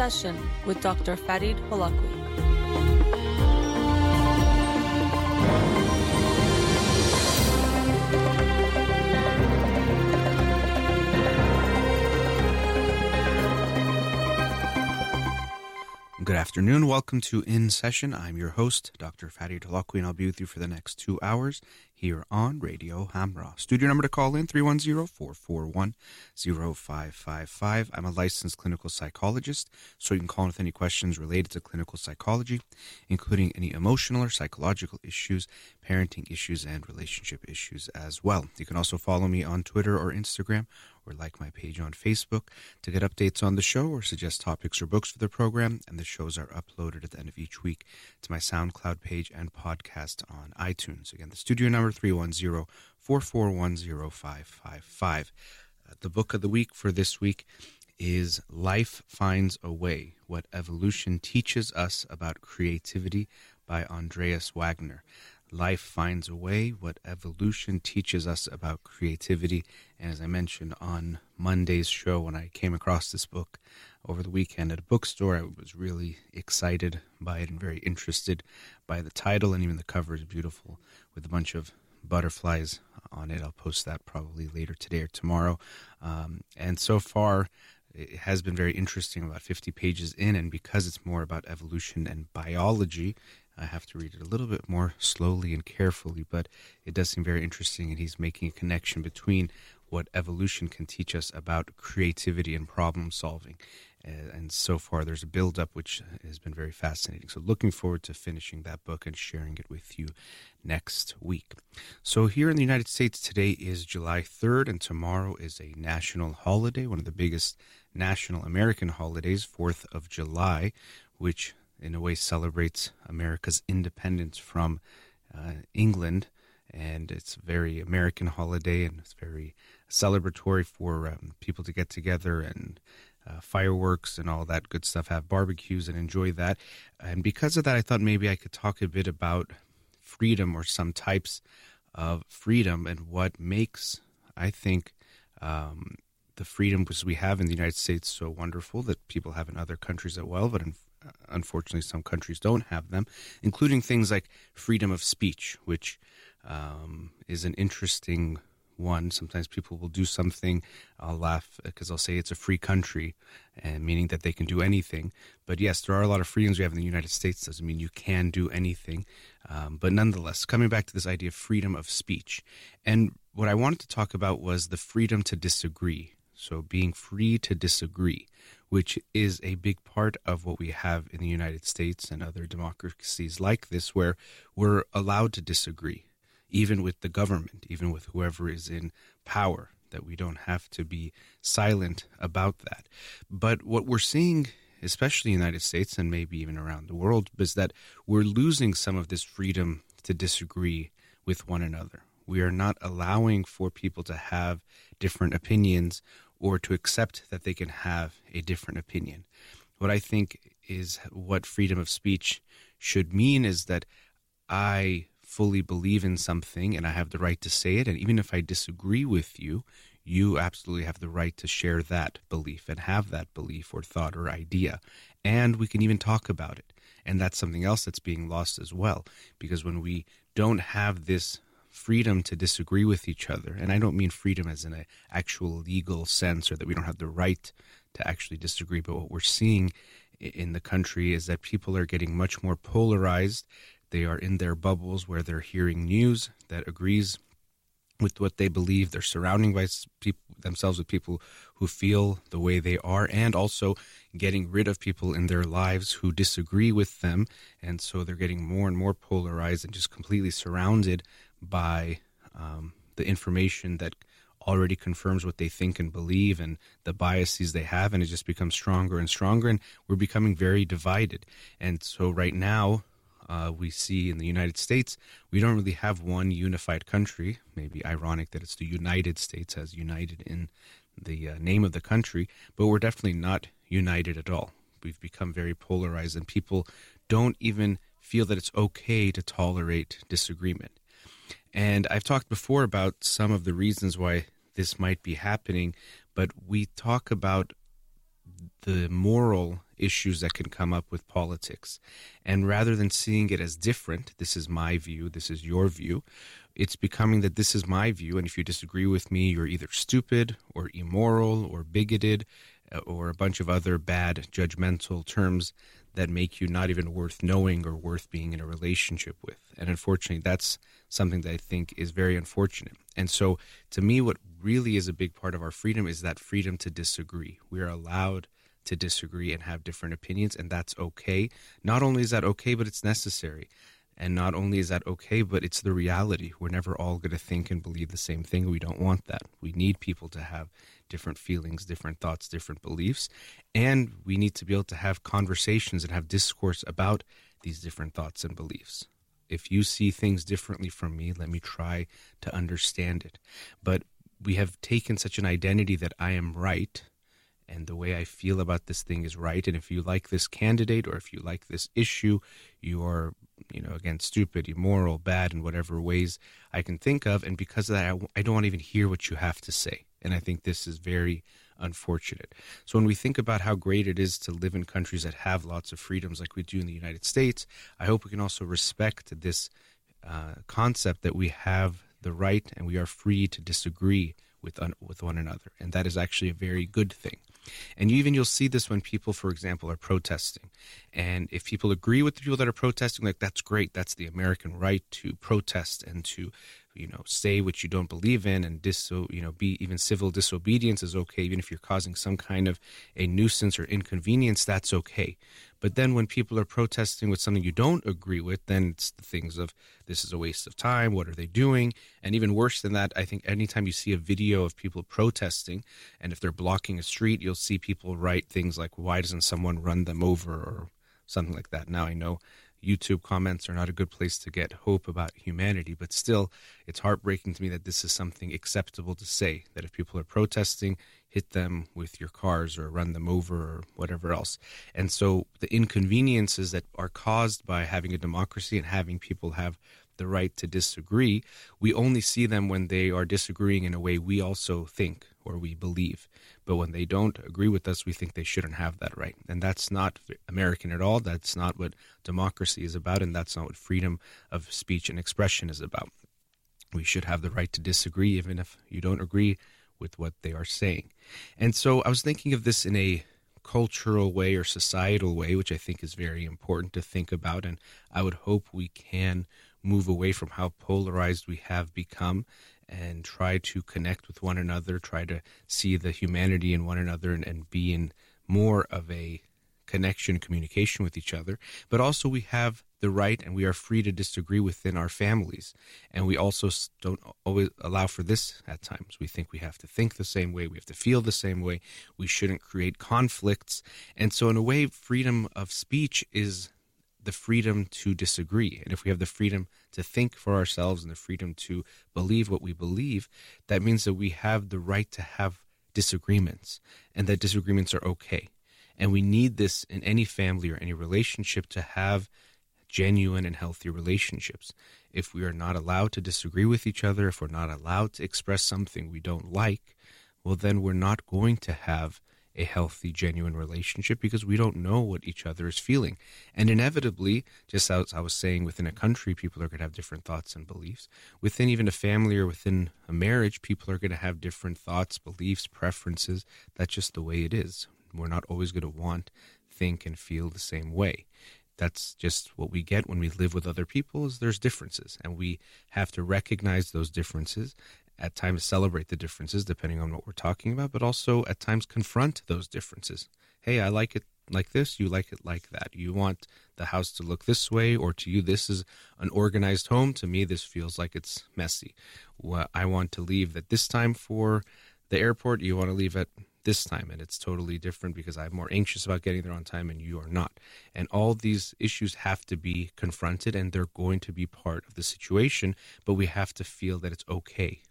Session with Dr. Farid Holakouee. Good afternoon. Welcome to In Session. I'm your host, Dr. Farid Holakouee, and I'll be with you for the next two hours here on Radio Hamrah. Studio number to call in 310-441-0555. I'm a licensed clinical psychologist, so you can call in with any questions related to clinical psychology, including any emotional or psychological issues, parenting issues, and relationship issues as well. You can also follow me on Twitter or Instagram or like my page on Facebook to get updates on the show or suggest topics or books for the program. And the shows are uploaded at the end of each week to my SoundCloud page and podcast on iTunes. Again, the studio number 310 441 0555. Uh, the book of the week for this week is Life Finds a Way What Evolution Teaches Us About Creativity by Andreas Wagner. Life finds a way, what evolution teaches us about creativity. And as I mentioned on Monday's show, when I came across this book over the weekend at a bookstore, I was really excited by it and very interested by the title, and even the cover is beautiful with a bunch of butterflies on it. I'll post that probably later today or tomorrow. Um, and so far, it has been very interesting, about 50 pages in, and because it's more about evolution and biology, I have to read it a little bit more slowly and carefully, but it does seem very interesting, and he's making a connection between what evolution can teach us about creativity and problem solving. and so far, there's a build up which has been very fascinating. So, looking forward to finishing that book and sharing it with you next week. So, here in the United States, today is July 3rd, and tomorrow is a national holiday, one of the biggest national American holidays, 4th of July, which in a way celebrates America's independence from uh, England. And it's a very American holiday, and it's very celebratory for um, people to get together and uh, fireworks and all that good stuff, have barbecues and enjoy that. And because of that, I thought maybe I could talk a bit about freedom or some types of freedom and what makes, I think, um, the freedoms we have in the United States so wonderful that people have in other countries as well, but in, unfortunately, some countries don't have them, including things like freedom of speech, which um, is an interesting one. Sometimes people will do something, I'll laugh because I'll say it's a free country, and meaning that they can do anything. But yes, there are a lot of freedoms we have in the United States. Doesn't mean you can do anything. Um, but nonetheless, coming back to this idea of freedom of speech, and what I wanted to talk about was the freedom to disagree. So being free to disagree which is a big part of what we have in the United States and other democracies like this, where we're allowed to disagree, even with the government, even with whoever is in power, that we don't have to be silent about that. But what we're seeing, especially in the United States and maybe even around the world, is that we're losing some of this freedom to disagree with one another. We are not allowing for people to have different opinions or to accept that they can have a different opinion. What I think is what freedom of speech should mean is that I fully believe in something and I have the right to say it. And even if I disagree with you, you absolutely have the right to share that belief and have that belief or thought or idea. And we can even talk about it. And that's something else that's being lost as well. Because when we don't have this freedom to disagree with each other. And I don't mean freedom as in an actual legal sense or that we don't have the right to actually disagree. But what we're seeing in the country is that people are getting much more polarized. They are in their bubbles where they're hearing news that agrees with what they believe. They're surrounding themselves with people who feel the way they are, and also getting rid of people in their lives who disagree with them. And so they're getting more and more polarized and just completely surrounded by um, the information that already confirms what they think and believe and the biases they have and it just becomes stronger and stronger and we're becoming very divided. And so right now uh, we see in the united states we don't really have one unified country. Maybe ironic that it's the united states as united in the uh, name of the country but we're definitely not united at all. We've become very polarized and people don't even feel that it's okay to tolerate disagreement and I've talked before about some of the reasons why this might be happening, but we talk about the moral issues that can come up with politics. And rather than seeing it as different, this is my view, this is your view, it's becoming that this is my view. And if you disagree with me, you're either stupid or immoral or bigoted uh, or a bunch of other bad judgmental terms that make you not even worth knowing or worth being in a relationship with. And unfortunately, that's something that I think is very unfortunate. And so, to me, what really is a big part of our freedom is that freedom to disagree. We are allowed to disagree and have different opinions, and that's okay. Not only is that okay, but it's necessary. And not only is that okay, but it's the reality. We're never all going to think and believe the same thing. We don't want that. We need people to have different feelings, different thoughts, different beliefs. And we need to be able to have conversations and have discourse about these different thoughts and beliefs. If you see things differently from me, let me try to understand it. But we have taken such an identity that I am right and the way I feel about this thing is right. And if you like this candidate or if you like this issue, you are, you know, again, stupid, immoral, bad in whatever ways I can think of. And because of that, I, I don't want to even hear what you have to say. And I think this is very unfortunate. So when we think about how great it is to live in countries that have lots of freedoms like we do in the United States, I hope we can also respect this uh, concept that we have the right and we are free to disagree with un- with one another, and that is actually a very good thing. And even you'll see this when people, for example, are protesting. And if people agree with the people that are protesting, like that's great. That's the American right to protest and to you know say what you don't believe in and dis you know be even civil disobedience is okay even if you're causing some kind of a nuisance or inconvenience that's okay but then when people are protesting with something you don't agree with then it's the things of this is a waste of time. What are they doing? And even worse than that i think anytime you see a video of people protesting and if they're blocking a street you'll see people write things like why doesn't someone run them over? or something like that. Now i know YouTube comments are not a good place to get hope about humanity, but still, it's heartbreaking to me that this is something acceptable to say. That if people are protesting, hit them with your cars or run them over or whatever else. And so the inconveniences that are caused by having a democracy and having people have the right to disagree, we only see them when they are disagreeing in a way we also think or we believe. But when they don't agree with us, we think they shouldn't have that right. And that's not American at all. That's not what democracy is about. And that's not what freedom of speech and expression is about. We should have the right to disagree, even if you don't agree with what they are saying. And so I was thinking of this in a cultural way or societal way, which I think is very important to think about. And I would hope we can move away from how polarized we have become and try to connect with one another, try to see the humanity in one another and, and be in more of a connection, communication with each other. But also, we have the right and we are free to disagree within our families. And we also don't always allow for this at times. We think we have to think the same way, we have to feel the same way, we shouldn't create conflicts. And so, in a way, freedom of speech is the freedom to disagree. And if we have the freedom to think for ourselves and the freedom to believe what we believe, that means that we have the right to have disagreements and that disagreements are okay. And we need this in any family or any relationship to have genuine and healthy relationships. If we are not allowed to disagree with each other, if we're not allowed to express something we don't like, well, then we're not going to have a healthy, genuine relationship because we don't know what each other is feeling. And inevitably, just as I was saying, within a country, people are going to have different thoughts and beliefs. Within even a family or within a marriage, people are going to have different thoughts, beliefs, preferences. That's just the way it is. We're not always going to want, think, and feel the same way that's just what we get when we live with other people is there's differences and we have to recognize those differences at times celebrate the differences depending on what we're talking about, but also at times confront those differences. Hey, I like it like this, you like it like that. You want the house to look this way, or to you, this is an organized home. To me, this feels like it's messy. Well, I want to leave at this time for the airport. You want to leave at this time, and it's totally different because I'm more anxious about getting there on time and you are not. And all these issues have to be confronted, and they're going to be part of the situation, but we have to feel that it's okay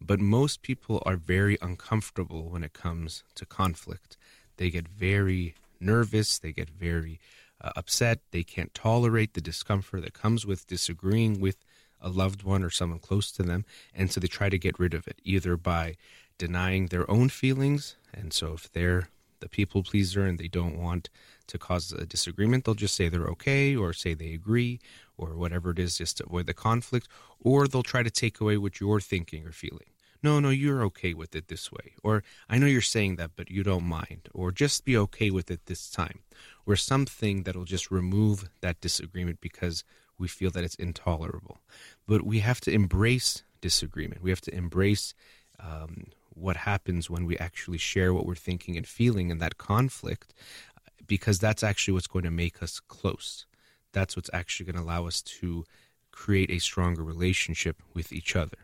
but most people are very uncomfortable when it comes to conflict. They get very nervous, they get very uh, upset, they can't tolerate the discomfort that comes with disagreeing with a loved one or someone close to them, and so they try to get rid of it either by denying their own feelings, and so if they're the people pleaser and they don't want to cause a disagreement, they'll just say they're okay or say they agree or whatever it is just to avoid the conflict, or they'll try to take away what you're thinking or feeling. No, no, you're okay with it this way. Or I know you're saying that, but you don't mind. Or just be okay with it this time. Or something that'll just remove that disagreement because we feel that it's intolerable. But we have to embrace disagreement. We have to embrace um, what happens when we actually share what we're thinking and feeling in that conflict because that's actually what's going to make us close. That's what's actually going to allow us to create a stronger relationship with each other.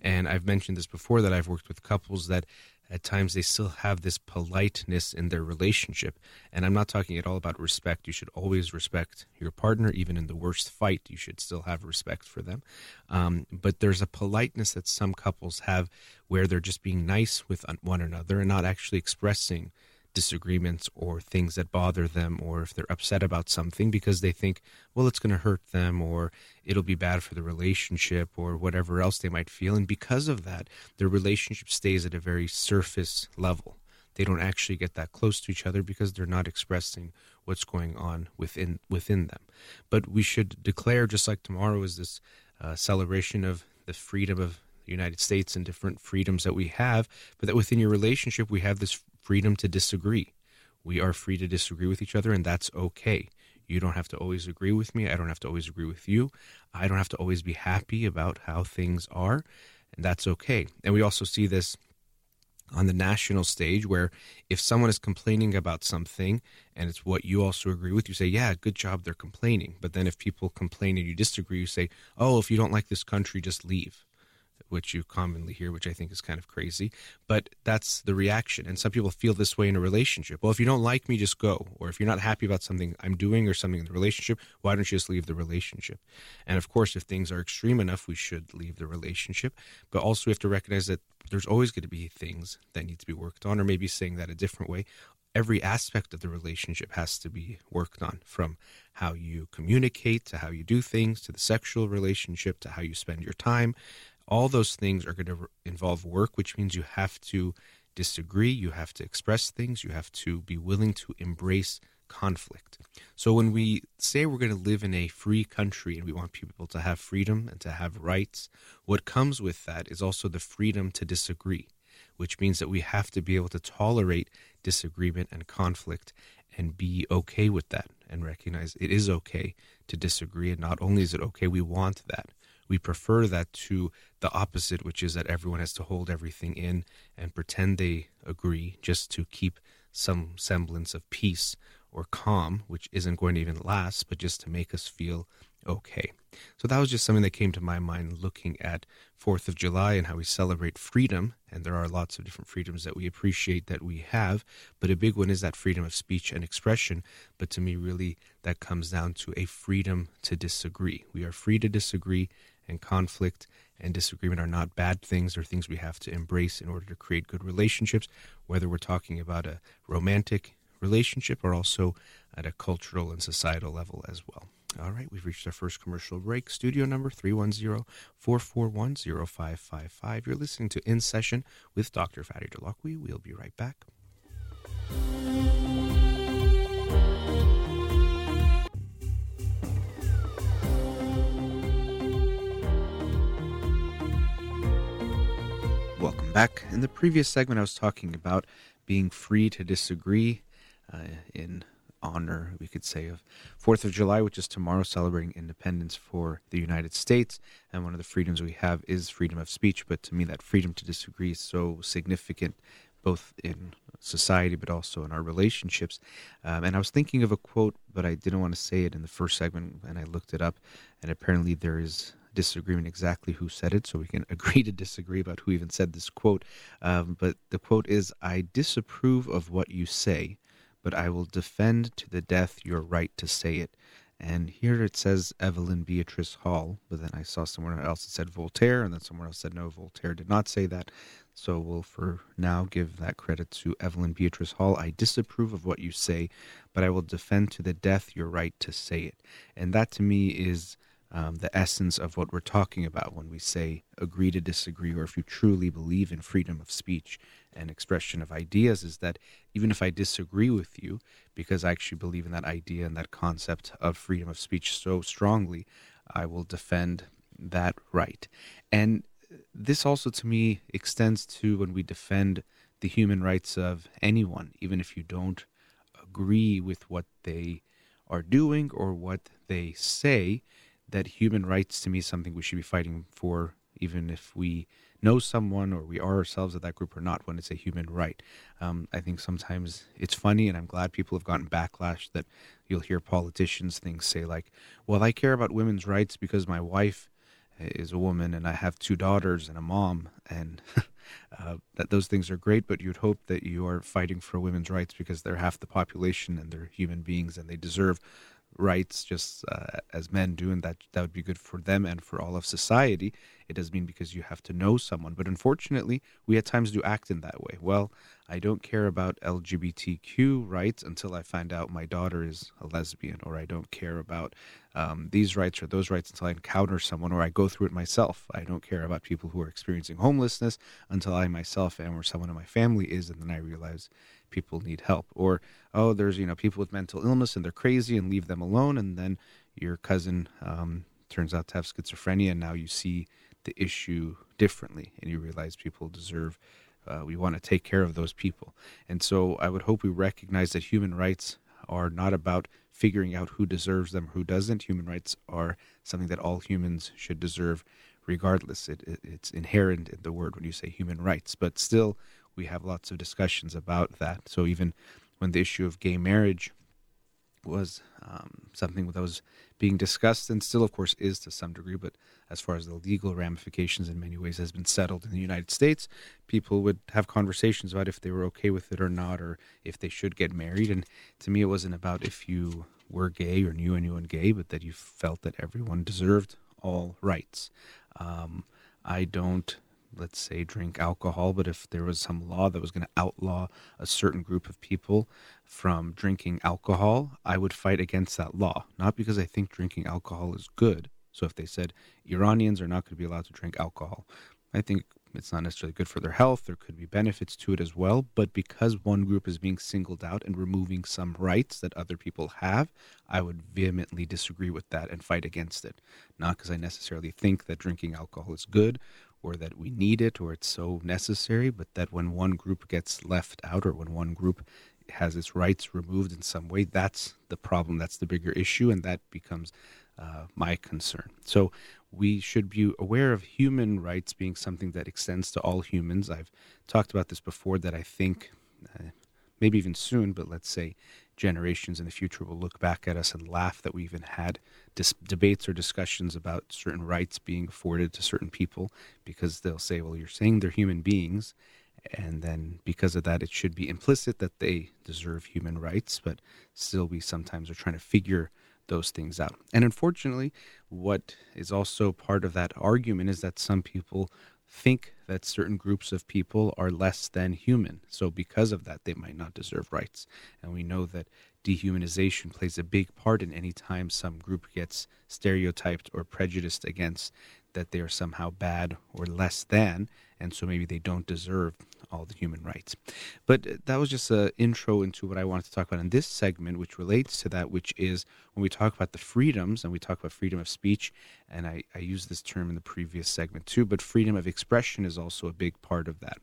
And I've mentioned this before that I've worked with couples that at times they still have this politeness in their relationship. And I'm not talking at all about respect. You should always respect your partner, even in the worst fight, you should still have respect for them. Um, but there's a politeness that some couples have where they're just being nice with one another and not actually expressing disagreements or things that bother them or if they're upset about something because they think well it's going to hurt them or it'll be bad for the relationship or whatever else they might feel. And because of that their relationship stays at a very surface level. They don't actually get that close to each other because they're not expressing what's going on within within them. But we should declare just like tomorrow is this uh, celebration of the freedom of the United States and different freedoms that we have, but that within your relationship we have this freedom to disagree. We are free to disagree with each other, and that's okay. You don't have to always agree with me. I don't have to always agree with you. I don't have to always be happy about how things are, and that's okay. And we also see this on the national stage where if someone is complaining about something and it's what you also agree with, you say, Yeah, good job, they're complaining. But then if people complain and you disagree, you say, Oh, if you don't like this country, just leave which you commonly hear, which I think is kind of crazy. But that's the reaction. And some people feel this way in a relationship. Well, if you don't like me, just go. Or if you're not happy about something I'm doing or something in the relationship, why don't you just leave the relationship? And of course, if things are extreme enough, we should leave the relationship. But also, we have to recognize that there's always going to be things that need to be worked on, or maybe saying that a different way. Every aspect of the relationship has to be worked on from how you communicate to how you do things to the sexual relationship to how you spend your time all those things are going to involve work, which means you have to disagree, you have to express things, you have to be willing to embrace conflict. So when we say we're going to live in a free country and we want people to have freedom and to have rights, what comes with that is also the freedom to disagree, which means that we have to be able to tolerate disagreement and conflict and be okay with that and recognize it is okay to disagree. And not only is it okay, we want that. We prefer that to the opposite, which is that everyone has to hold everything in and pretend they agree just to keep some semblance of peace or calm, which isn't going to even last, but just to make us feel okay. So that was just something that came to my mind looking at 4th of July and how we celebrate freedom. And there are lots of different freedoms that we appreciate that we have, but a big one is that freedom of speech and expression. But to me, really, that comes down to a freedom to disagree. We are free to disagree and conflict and disagreement are not bad things or things we have to embrace in order to create good relationships, whether we're talking about a romantic relationship or also at a cultural and societal level as well. All right, we've reached our first commercial break. Studio number 310 441 0555. You're listening to In Session with Dr. Farid Holakouee. We'll be right back. Back. In the previous segment, I was talking about being free to disagree uh, in honor, we could say, of 4th of July, which is tomorrow, celebrating independence for the United States. And one of the freedoms we have is freedom of speech. But to me, that freedom to disagree is so significant, both in society but also in our relationships. Um, and I was thinking of a quote, but I didn't want to say it in the first segment, and I looked it up. And apparently, there is disagreement exactly who said it, so we can agree to disagree about who even said this quote. Um, but the quote is I disapprove of what you say, but I will defend to the death your right to say it. And here it says Evelyn Beatrice Hall, but then I saw somewhere else it said Voltaire, and then somewhere else said no, Voltaire did not say that. So we'll for now give that credit to Evelyn Beatrice Hall. I disapprove of what you say, but I will defend to the death your right to say it. And that to me is um, the essence of what we're talking about when we say agree to disagree, or if you truly believe in freedom of speech and expression of ideas, is that even if I disagree with you, because I actually believe in that idea and that concept of freedom of speech so strongly, I will defend that right. And this also, to me, extends to when we defend the human rights of anyone, even if you don't agree with what they are doing or what they say that human rights to me is something we should be fighting for, even if we know someone or we are ourselves of that group or not, when it's a human right. Um, I think sometimes it's funny, and I'm glad people have gotten backlash that you'll hear politicians things say like, "Well, I care about women's rights because my wife is a woman and I have two daughters and a mom," and uh, that those things are great. But you'd hope that you are fighting for women's rights because they're half the population and they're human beings and they deserve rights just uh, as men do, and that that would be good for them and for all of society. It doesn't mean because you have to know someone, but unfortunately, we at times do act in that way. Well, I don't care about LGBTQ rights until I find out my daughter is a lesbian, or I don't care about um, these rights or those rights until I encounter someone or I go through it myself. I don't care about people who are experiencing homelessness until I myself am or someone in my family is, and then I realize people need help. Or, oh, there's, you know, people with mental illness and they're crazy and leave them alone. And then your cousin um, turns out to have schizophrenia and now you see the issue differently and you realize people deserve, uh, we want to take care of those people. And so I would hope we recognize that human rights are not about figuring out who deserves them, who doesn't. Human rights are something that all humans should deserve regardless. It, it, it's inherent in the word when you say human rights, but still, we have lots of discussions about that. So even when the issue of gay marriage was um, something that was being discussed and still, of course, is to some degree, but as far as the legal ramifications in many ways has been settled in the United States, people would have conversations about if they were okay with it or not, or if they should get married. And to me, it wasn't about if you were gay or knew anyone gay, but that you felt that everyone deserved all rights. Um, I don't let's say, drink alcohol, but if there was some law that was going to outlaw a certain group of people from drinking alcohol, I would fight against that law. Not because I think drinking alcohol is good. So if they said Iranians are not going to be allowed to drink alcohol, I think it's not necessarily good for their health. There could be benefits to it as well. But because one group is being singled out and removing some rights that other people have, I would vehemently disagree with that and fight against it. Not because I necessarily think that drinking alcohol is good or that we need it or it's so necessary, but that when one group gets left out or when one group has its rights removed in some way, that's the problem. That's the bigger issue, and that becomes uh, my concern. So we should be aware of human rights being something that extends to all humans. I've talked about this before that I think. Uh, maybe even soon, but let's say generations in the future will look back at us and laugh that we even had dis- debates or discussions about certain rights being afforded to certain people because they'll say, well, you're saying they're human beings. And then because of that, it should be implicit that they deserve human rights, but still, we sometimes are trying to figure those things out. And unfortunately, what is also part of that argument is that some people think that certain groups of people are less than human. So, because of that, they might not deserve rights. And we know that dehumanization plays a big part in any time some group gets stereotyped or prejudiced against that they are somehow bad or less than, and so maybe they don't deserve all the human rights. But that was just an intro into what I wanted to talk about in this segment, which relates to that, which is when we talk about the freedoms and we talk about freedom of speech, and I, I used this term in the previous segment too, but freedom of expression is also a big part of that.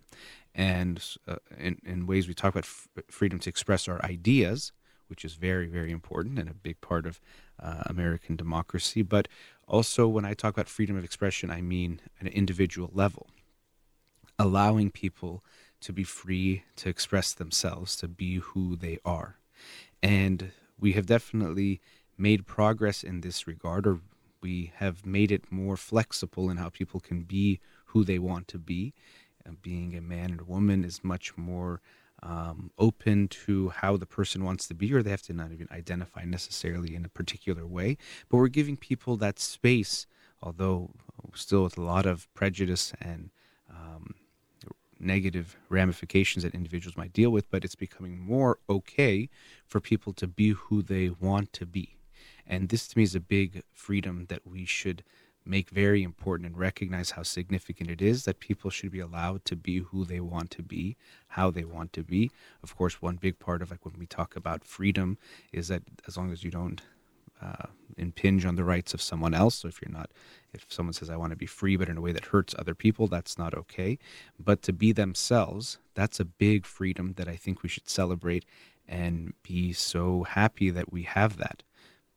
And uh, in, in ways we talk about f- freedom to express our ideas, which is very, very important and a big part of uh, American democracy. But also, when I talk about freedom of expression, I mean an individual level allowing people to be free to express themselves, to be who they are. And we have definitely made progress in this regard, or we have made it more flexible in how people can be who they want to be. And being a man and a woman is much more um, open to how the person wants to be, or they have to not even identify necessarily in a particular way. But we're giving people that space, although still with a lot of prejudice and um, negative ramifications that individuals might deal with, but it's becoming more okay for people to be who they want to be. And this to me is a big freedom that we should make very important and recognize how significant it is that people should be allowed to be who they want to be, how they want to be. Of course, one big part of like when we talk about freedom is that as long as you don't uh, impinge on the rights of someone else. So if you're not, if someone says, I want to be free, but in a way that hurts other people, that's not okay. But to be themselves, that's a big freedom that I think we should celebrate and be so happy that we have that.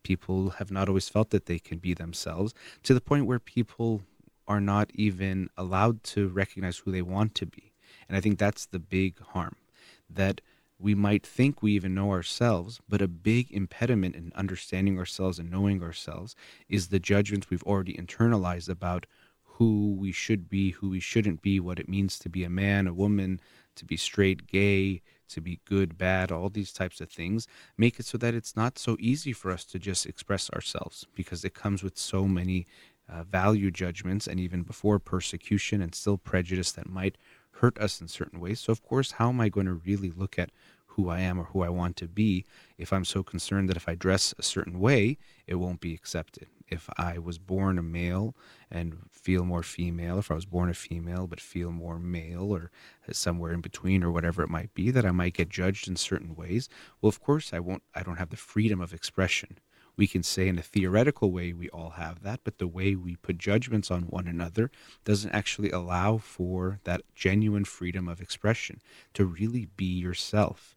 People have not always felt that they can be themselves to the point where people are not even allowed to recognize who they want to be. And I think that's the big harm that we might think we even know ourselves, but a big impediment in understanding ourselves and knowing ourselves is the judgments we've already internalized about who we should be, who we shouldn't be, what it means to be a man, a woman, to be straight, gay, to be good, bad, all these types of things. Make it so that it's not so easy for us to just express ourselves because it comes with so many uh, value judgments and even before persecution and still prejudice that might hurt us in certain ways. So, of course, how am I going to really look at who I am or who I want to be if I'm so concerned that if I dress a certain way, it won't be accepted? If I was born a male and feel more female, if I was born a female but feel more male or somewhere in between or whatever it might be, that I might get judged in certain ways, well, of course, I won't, I don't have the freedom of expression we can say in a theoretical way we all have that, but the way we put judgments on one another doesn't actually allow for that genuine freedom of expression to really be yourself.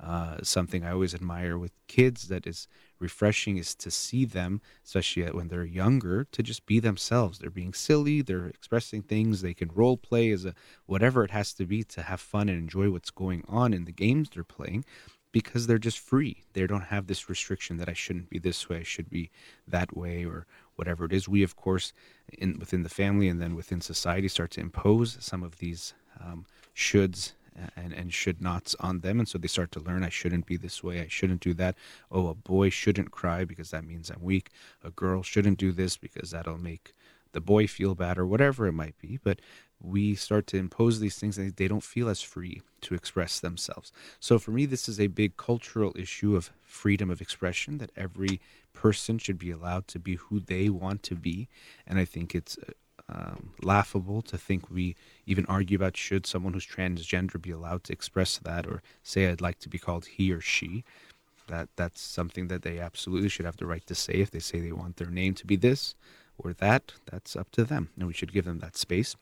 Uh, something I always admire with kids that is refreshing is to see them, especially when they're younger, to just be themselves. They're being silly, they're expressing things, they can role play as a whatever it has to be to have fun and enjoy what's going on in the games they're playing because they're just free. They don't have this restriction that I shouldn't be this way, I should be that way, or whatever it is. We, of course, in within the family and then within society, start to impose some of these um, shoulds and, and should nots on them. And so they start to learn I shouldn't be this way, I shouldn't do that. Oh, a boy shouldn't cry because that means I'm weak. A girl shouldn't do this because that'll make the boy feel bad or whatever it might be. But we start to impose these things and they don't feel as free to express themselves. So for me, this is a big cultural issue of freedom of expression that every person should be allowed to be who they want to be. And I think it's um, laughable to think we even argue about should someone who's transgender be allowed to express that or say I'd like to be called he or she. That that's something that they absolutely should have the right to say if they say they want their name to be this or that. That's up to them, and we should give them that space.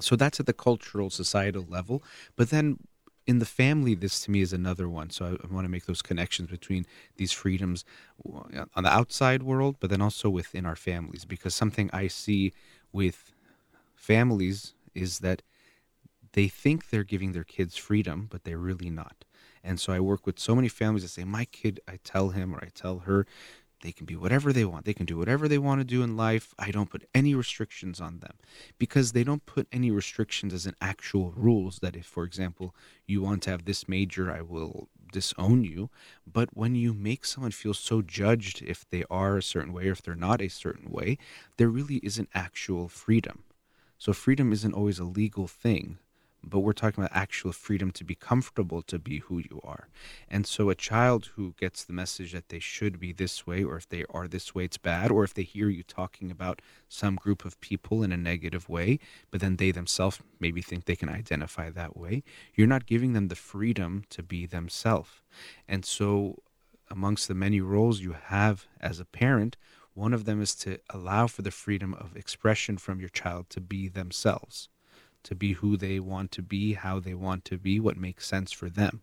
So that's at the cultural, societal level. But then in the family, this to me is another one. So I, I, want to make those connections between these freedoms uh, on the outside world, but then also within our families. Because something I see with families is that they think they're giving their kids freedom, but they're really not. And so I work with so many families that say, My kid, I tell him or I tell her, they can be whatever they want. They can do whatever they want to do in life. I don't put any restrictions on them because they don't put any restrictions as in actual rules that if, for example, you want to have this major, I will disown you. But when you make someone feel so judged if they are a certain way or if they're not a certain way, there really isn't actual freedom. So freedom isn't always a legal thing but we're talking about actual freedom to be comfortable to be who you are. And so a child who gets the message that they should be this way, or if they are this way, it's bad, or if they hear you talking about some group of people in a negative way, but then they themselves maybe think they can identify that way, you're not giving them the freedom to be themselves. And so amongst the many roles you have as a parent, one of them is to allow for the freedom of expression from your child to be themselves to be who they want to be, how they want to be, what makes sense for them.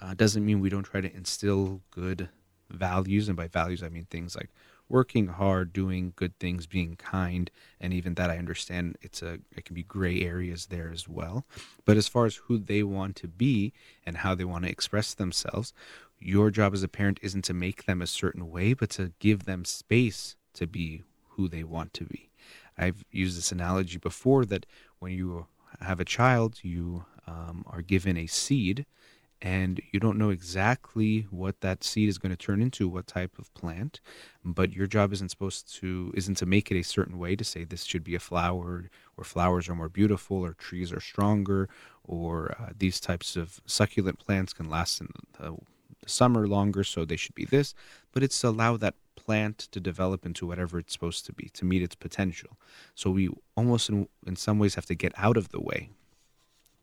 Uh, doesn't mean we don't try to instill good values, and by values I mean things like working hard, doing good things, being kind, and even that I understand it's a it can be gray areas there as well. But as far as who they want to be and how they want to express themselves, your job as a parent isn't to make them a certain way, but to give them space to be who they want to be. I've used this analogy before that when you have a child, you um, are given a seed and you don't know exactly what that seed is going to turn into what type of plant but your job isn't supposed to isn't to make it a certain way to say this should be a flower or flowers are more beautiful or trees are stronger or uh, these types of succulent plants can last in the, the summer longer so they should be this but it's to allow that plant to develop into whatever it's supposed to be, to meet its potential. So we almost, in, in some ways, have to get out of the way,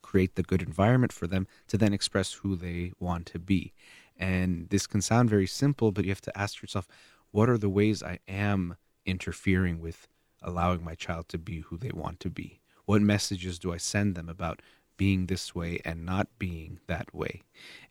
create the good environment for them to then express who they want to be. And this can sound very simple, but you have to ask yourself, what are the ways I am interfering with allowing my child to be who they want to be? What messages do I send them about being this way and not being that way?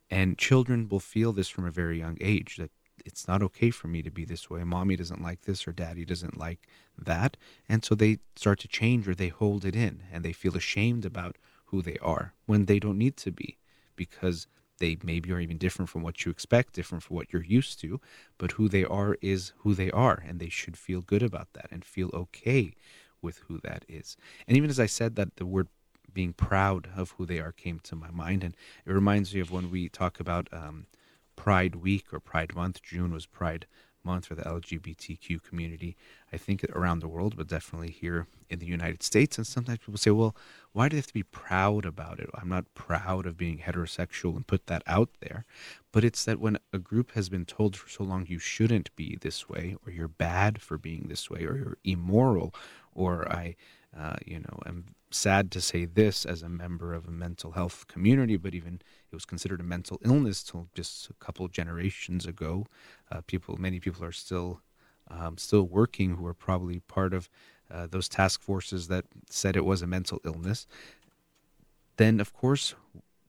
And children will feel this from a very young age that it's not okay for me to be this way. Mommy doesn't like this or daddy doesn't like that. And so they start to change or they hold it in and they feel ashamed about who they are when they don't need to be because they maybe are even different from what you expect, different from what you're used to, but who they are is who they are, and they should feel good about that and feel okay with who that is. And even as I said that, the word being proud of who they are came to my mind, and it reminds me of when we talk about um, Pride Week or Pride Month. June was Pride month for the LGBTQ community, I think around the world, but definitely here in the United States. And sometimes people say, well, why do they have to be proud about it? I'm not proud of being heterosexual and put that out there. But it's that when a group has been told for so long you shouldn't be this way, or you're bad for being this way, or you're immoral, or I, uh, you know, am sad to say this as a member of a mental health community, but even it was considered a mental illness till just a couple generations ago. Uh, people, many people are still um, still working who are probably part of uh, those task forces that said it was a mental illness. Then, of course,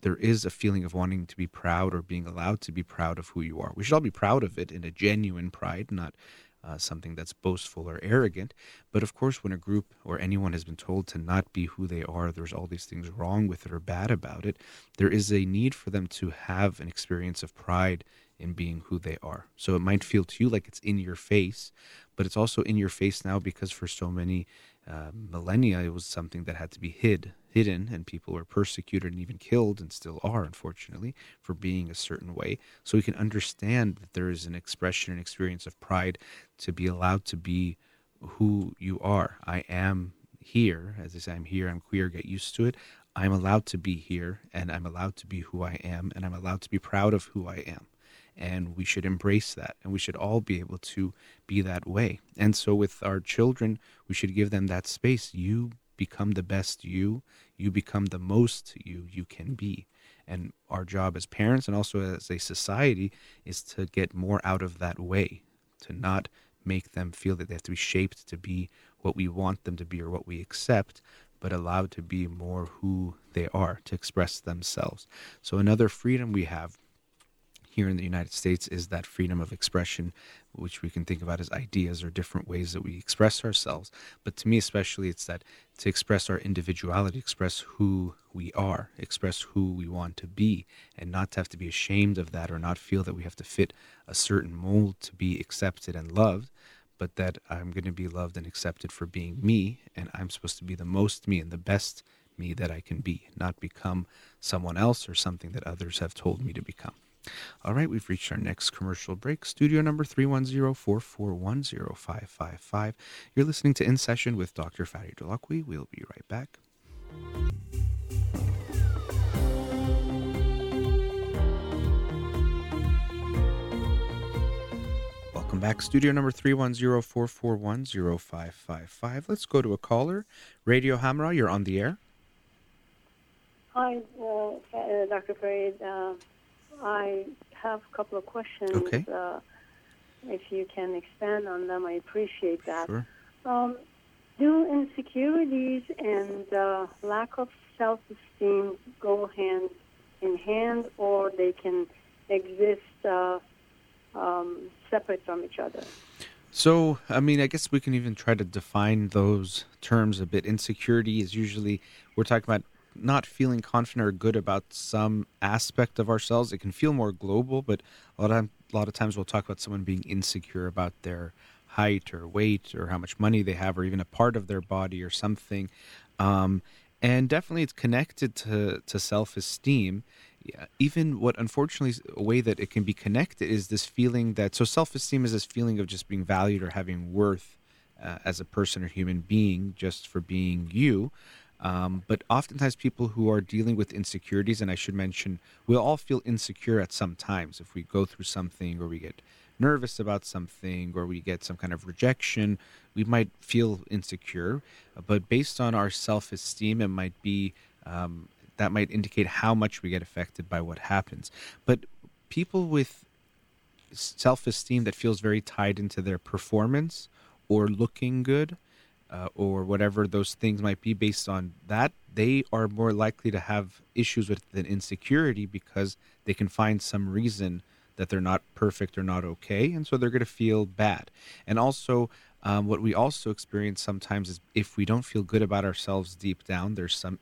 there is a feeling of wanting to be proud or being allowed to be proud of who you are. We should all be proud of it in a genuine pride, not uh, something that's boastful or arrogant. But of course, when a group or anyone has been told to not be who they are, there's all these things wrong with it or bad about it, there is a need for them to have an experience of pride in being who they are. So it might feel to you like it's in your face, but it's also in your face now because for so many uh, millennia, it was something that had to be hid, hidden, and people were persecuted and even killed, and still are, unfortunately, for being a certain way. So we can understand that there is an expression and experience of pride to be allowed to be who you are. I am here, as I say, I'm here, I'm queer, get used to it. I'm allowed to be here, and I'm allowed to be who I am, and I'm allowed to be proud of who I am and we should embrace that and we should all be able to be that way. And so with our children we should give them that space. You become the best you. You become the most you you can be. And our job as parents and also as a society is to get more out of that way to not make them feel that they have to be shaped to be what we want them to be or what we accept but allowed to be more who they are to express themselves. So another freedom we have here in the United States is that freedom of expression, which we can think about as ideas or different ways that we express ourselves. But to me, especially, it's that to express our individuality, express who we are, express who we want to be, and not to have to be ashamed of that or not feel that we have to fit a certain mold to be accepted and loved. But that I'm going to be loved and accepted for being me, and I'm supposed to be the most me and the best me that I can be, not become someone else or something that others have told me to become. All right, we've reached our next commercial break. Studio number 310-441-0555. You're listening to In Session with Dr. Farid Holakouee. We'll be right back. Welcome back. Studio number 310-441-0555. Let's go to a caller. Radio Hamrah, you're on the air. Hi, uh Dr. Farid. Uh, I have a couple of questions. Okay. Uh, if you can expand on them, I appreciate that. Sure. Um, do insecurities and uh, lack of self esteem go hand in hand, or they can exist uh, um, separate from each other? So, I mean, I guess we can even try to define those terms a bit. Insecurity is usually, we're talking about not feeling confident or good about some aspect of ourselves. It can feel more global, but a lot of a lot of times we'll talk about someone being insecure about their height or weight or how much money they have or even a part of their body or something. Um, and definitely, it's connected to to self esteem. Yeah, even what unfortunately a way that it can be connected is this feeling that so self esteem is this feeling of just being valued or having worth uh, as a person or human being just for being you. Um, but oftentimes, people who are dealing with insecurities, and I should mention, we all feel insecure at some times if we go through something or we get nervous about something or we get some kind of rejection, we might feel insecure. But based on our self esteem, it might be um, that might indicate how much we get affected by what happens. But people with self esteem that feels very tied into their performance or looking good uh, or whatever those things might be based on that, they are more likely to have issues with an insecurity because they can find some reason that they're not perfect or not okay. And so they're going to feel bad. And also, um, what we also experience sometimes is if we don't feel good about ourselves deep down, there's some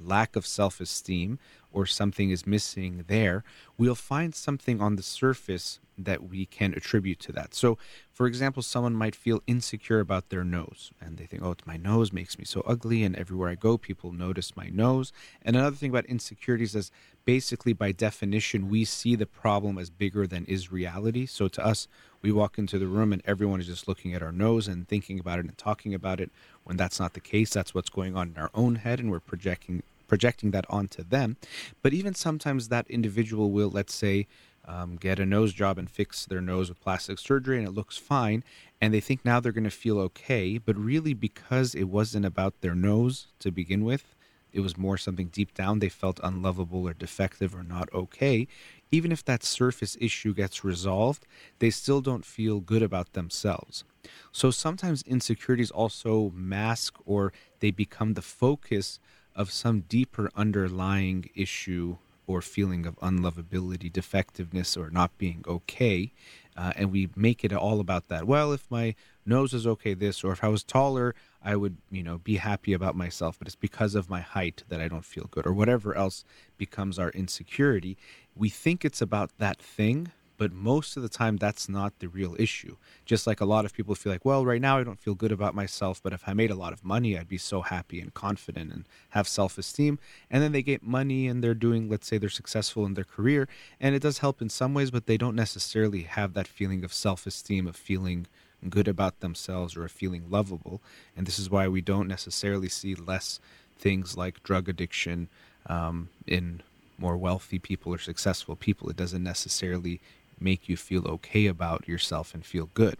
lack of self esteem or something is missing there, we'll find something on the surface that we can attribute to that. So, for example, someone might feel insecure about their nose and they think, oh, my nose makes me so ugly, and everywhere I go, people notice my nose. And another thing about insecurities is basically, by definition, we see the problem as bigger than is reality. So, to us, we walk into the room and everyone is just looking at our nose and thinking about it and talking about it. When that's not the case, that's what's going on in our own head, and we're projecting projecting that onto them. But even sometimes that individual will, let's say, um, get a nose job and fix their nose with plastic surgery and it looks fine and they think now they're going to feel okay but really because it wasn't about their nose to begin with it was more something deep down they felt unlovable or defective or not okay even if that surface issue gets resolved they still don't feel good about themselves so sometimes insecurities also mask or they become the focus of some deeper underlying issue or feeling of unlovability, defectiveness, or not being okay. Uh, and we make it all about that. Well, if my nose is okay, this, or if I was taller, I would, you know, be happy about myself. But it's because of my height that I don't feel good, or whatever else becomes our insecurity. We think it's about that thing, but most of the time that's not the real issue. Just like a lot of people feel like well right now i don't feel good about myself but if i made a lot of money i'd be so happy and confident and have self-esteem. And then they get money and they're doing let's say they're successful in their career and it does help in some ways but they don't necessarily have that feeling of self-esteem of feeling good about themselves or of feeling lovable. And this is why we don't necessarily see less things like drug addiction um, in more wealthy people or successful people. It doesn't necessarily make you feel okay about yourself and feel good.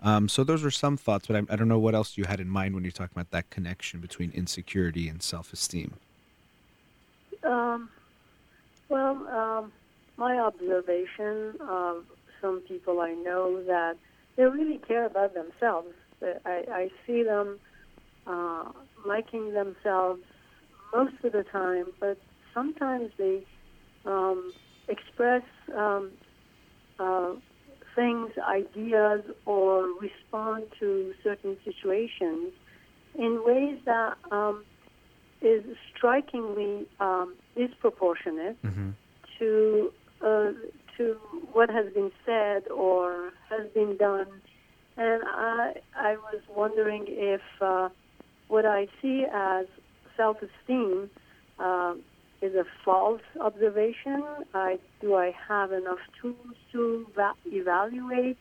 Um, so those are some thoughts, but I, I, don't know what else you had in mind when you're talking about that connection between insecurity and self-esteem. Um, well, um, my observation of some people I know that they really care about themselves. I, I see them uh, liking themselves most of the time, but sometimes they um, express um, uh, things, ideas, or respond to certain situations in ways that um, is strikingly um, disproportionate mm-hmm. to uh, to what has been said or has been done. And I I was wondering if uh, what I see as self-esteem uh, is a false observation. I, do I have enough tools to va- evaluate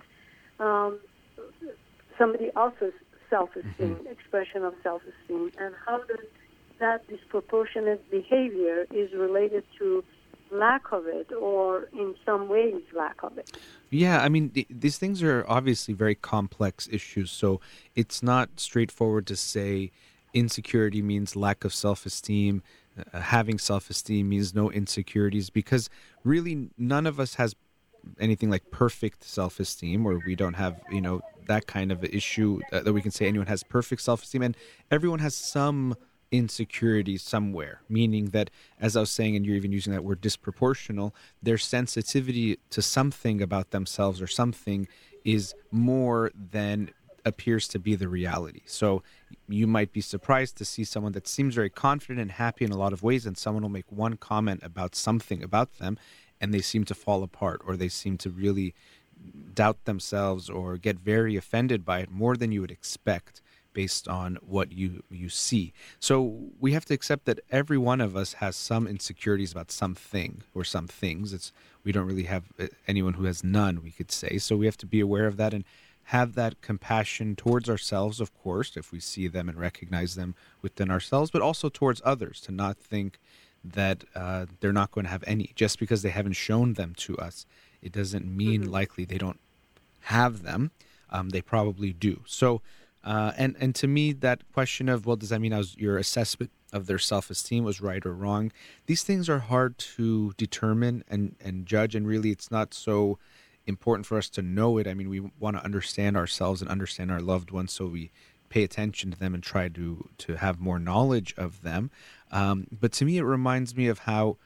um, somebody else's self-esteem, mm-hmm. expression of self-esteem, and how does that disproportionate behavior is related to lack of it or in some ways lack of it yeah i mean th- these things are obviously very complex issues so it's not straightforward to say insecurity means lack of self-esteem uh, having self-esteem means no insecurities because really none of us has anything like perfect self-esteem or we don't have you know that kind of issue uh, that we can say anyone has perfect self-esteem. And everyone has some insecurity somewhere meaning that as i was saying and you're even using that word disproportional their sensitivity to something about themselves or something is more than appears to be the reality. So you might be surprised to see someone that seems very confident and happy in a lot of ways, and someone will make one comment about something about them, and they seem to fall apart, or they seem to really doubt themselves or get very offended by it more than you would expect based on what you you see. So we have to accept that every one of us has some insecurities about something or some things. It's we don't really have uh, anyone who has none, we could say. So we have to be aware of that and have that compassion towards ourselves, of course, if we see them and recognize them within ourselves, but also towards others, to not think that uh, they're not going to have any. Just because they haven't shown them to us, it doesn't mean mm-hmm. likely they don't have them, um, they probably do. So, uh, and and to me, that question of well, does that mean I was, your assessment of their self-esteem was right or wrong? These things are hard to determine and and judge, and really, it's not so important for us to know it. I mean, we want to understand ourselves and understand our loved ones, so we pay attention to them and try to to have more knowledge of them. Um, but to me, it reminds me of how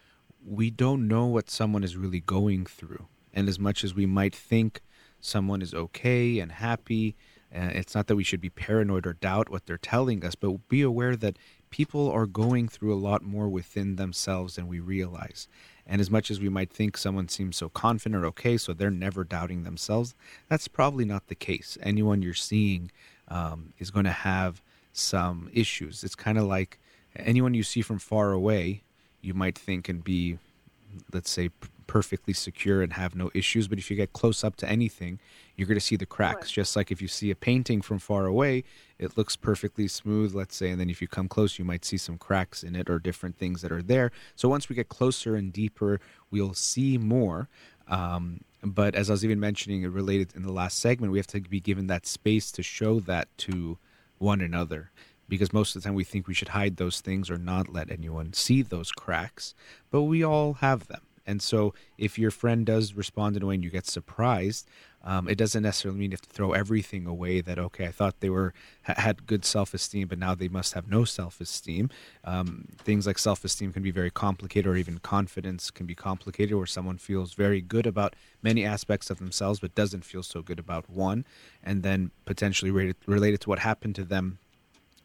we don't know what someone is really going through, and as much as we might think someone is okay and happy, uh, it's not that we should be paranoid or doubt what they're telling us, but be aware that people are going through a lot more within themselves than we realize. And as much as we might think someone seems so confident or okay, so they're never doubting themselves, that's probably not the case. Anyone you're seeing um, is going to have some issues. It's kind of like anyone you see from far away, you might think and be, let's say, perfectly secure and have no issues. But if you get close up to anything, you're going to see the cracks. Just like if you see a painting from far away, it looks perfectly smooth, let's say, and then if you come close, you might see some cracks in it or different things that are there. So once we get closer and deeper, we'll see more. Um, but as I was even mentioning, it related in the last segment, we have to be given that space to show that to one another. Because most of the time we think we should hide those things or not let anyone see those cracks, but we all have them. And so if your friend does respond in a way and you get surprised, um, it doesn't necessarily mean you have to throw everything away. That okay, I thought they were had good self-esteem, but now they must have no self-esteem. Um, things like self-esteem can be very complicated, or even confidence can be complicated, where someone feels very good about many aspects of themselves, but doesn't feel so good about one, and then potentially related, related to what happened to them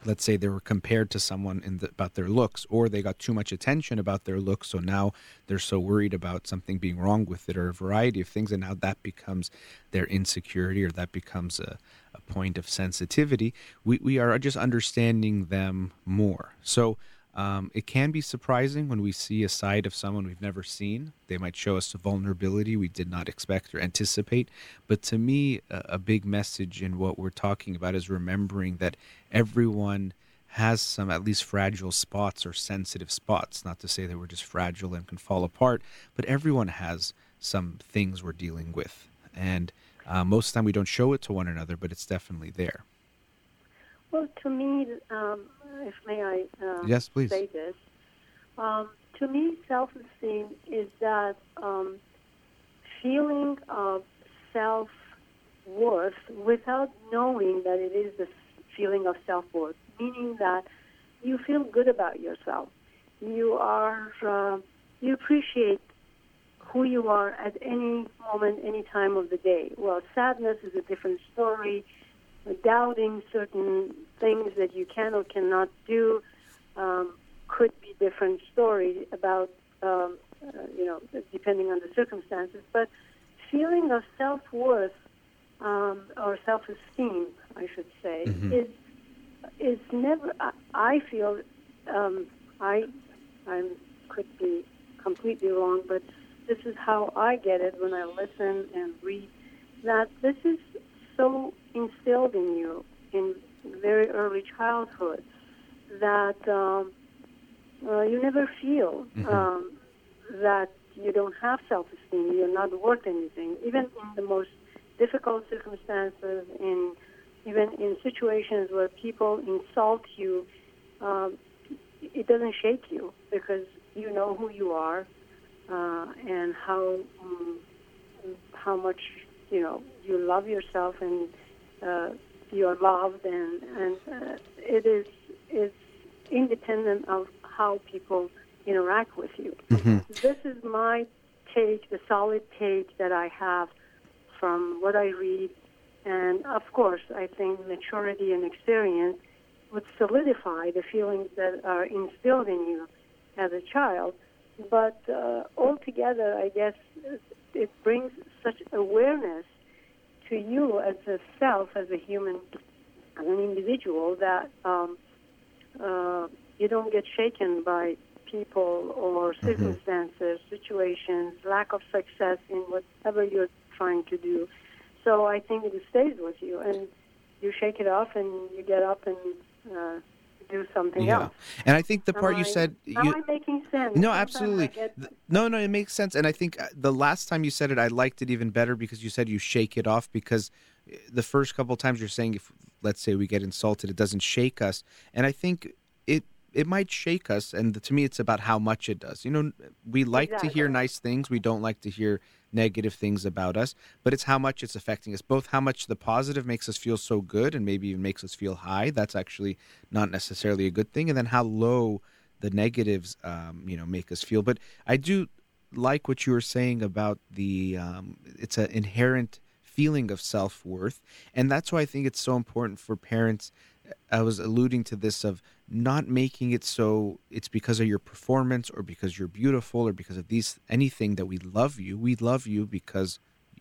let's say they were compared to someone the, about their looks or they got too much attention about their looks so now they're so worried about something being wrong with it or a variety of things and now that becomes their insecurity or that becomes a, a point of sensitivity we, we are just understanding them more. So um, it can be surprising when we see a side of someone we've never seen. They might show us a vulnerability we did not expect or anticipate. But to me, a, a big message in what we're talking about is remembering that everyone has some at least fragile spots or sensitive spots. Not to say that we're just fragile and can fall apart, but everyone has some things we're dealing with. And uh, most of the time we don't show it to one another, but it's definitely there. Well, to me, um, if may I uh, yes, please. say this, um, to me, self-esteem is that um, feeling of self-worth without knowing that it is the feeling of self-worth, meaning that you feel good about yourself. You are, uh, you appreciate who you are at any moment, any time of the day. Well, sadness is a different story doubting certain things that you can or cannot do um, could be different stories about, um, uh, you know, depending on the circumstances. But feeling of self worth um, or self esteem, I should say, mm-hmm. is is never. I, I feel um, I I could be completely wrong, but this is how I get it when I listen and read. That this is so instilled in you in very early childhood that um, uh, you never feel mm-hmm. um, that you don't have self-esteem, you're not worth anything, even in the most difficult circumstances, in even in situations where people insult you, um, it doesn't shake you because you know who you are uh, and how um, how much you know you love yourself and uh, you're loved and and uh, it is is independent of how people interact with you. Mm-hmm. This is my take, the solid take that I have from what I read, and of course, I think maturity and experience would solidify the feelings that are instilled in you as a child. But uh, altogether, I guess it brings such awareness to you as a self, as a human, as an individual, that um, uh, you don't get shaken by people or mm-hmm. circumstances, mm-hmm. situations, lack of success in whatever you're trying to do. So I think it stays with you, and you shake it off, and you get up and uh, do something Yeah. else. And I think the Am part you I- said. Am you, I making sense? no, absolutely. get- No, no, it makes sense. And I think uh, the last time you said it, I liked it even better because you said you shake it off because uh, the first couple of times you're saying if let's say we get insulted, it doesn't shake us. And I think it it might shake us and to me it's about how much it does. You know, we like to hear nice things, we don't like to hear negative things about us, but it's how much it's affecting us. Both how much the positive makes us feel so good and maybe even makes us feel high. That's actually not necessarily a good thing. And then how low the negatives, um, you know, make us feel. But I do like what you were saying about the um, it's an inherent feeling of self worth, and that's why I think it's so important for parents. I was alluding to this of not making it so it's because of your performance or because you're beautiful or because of these anything that we love you. We love you because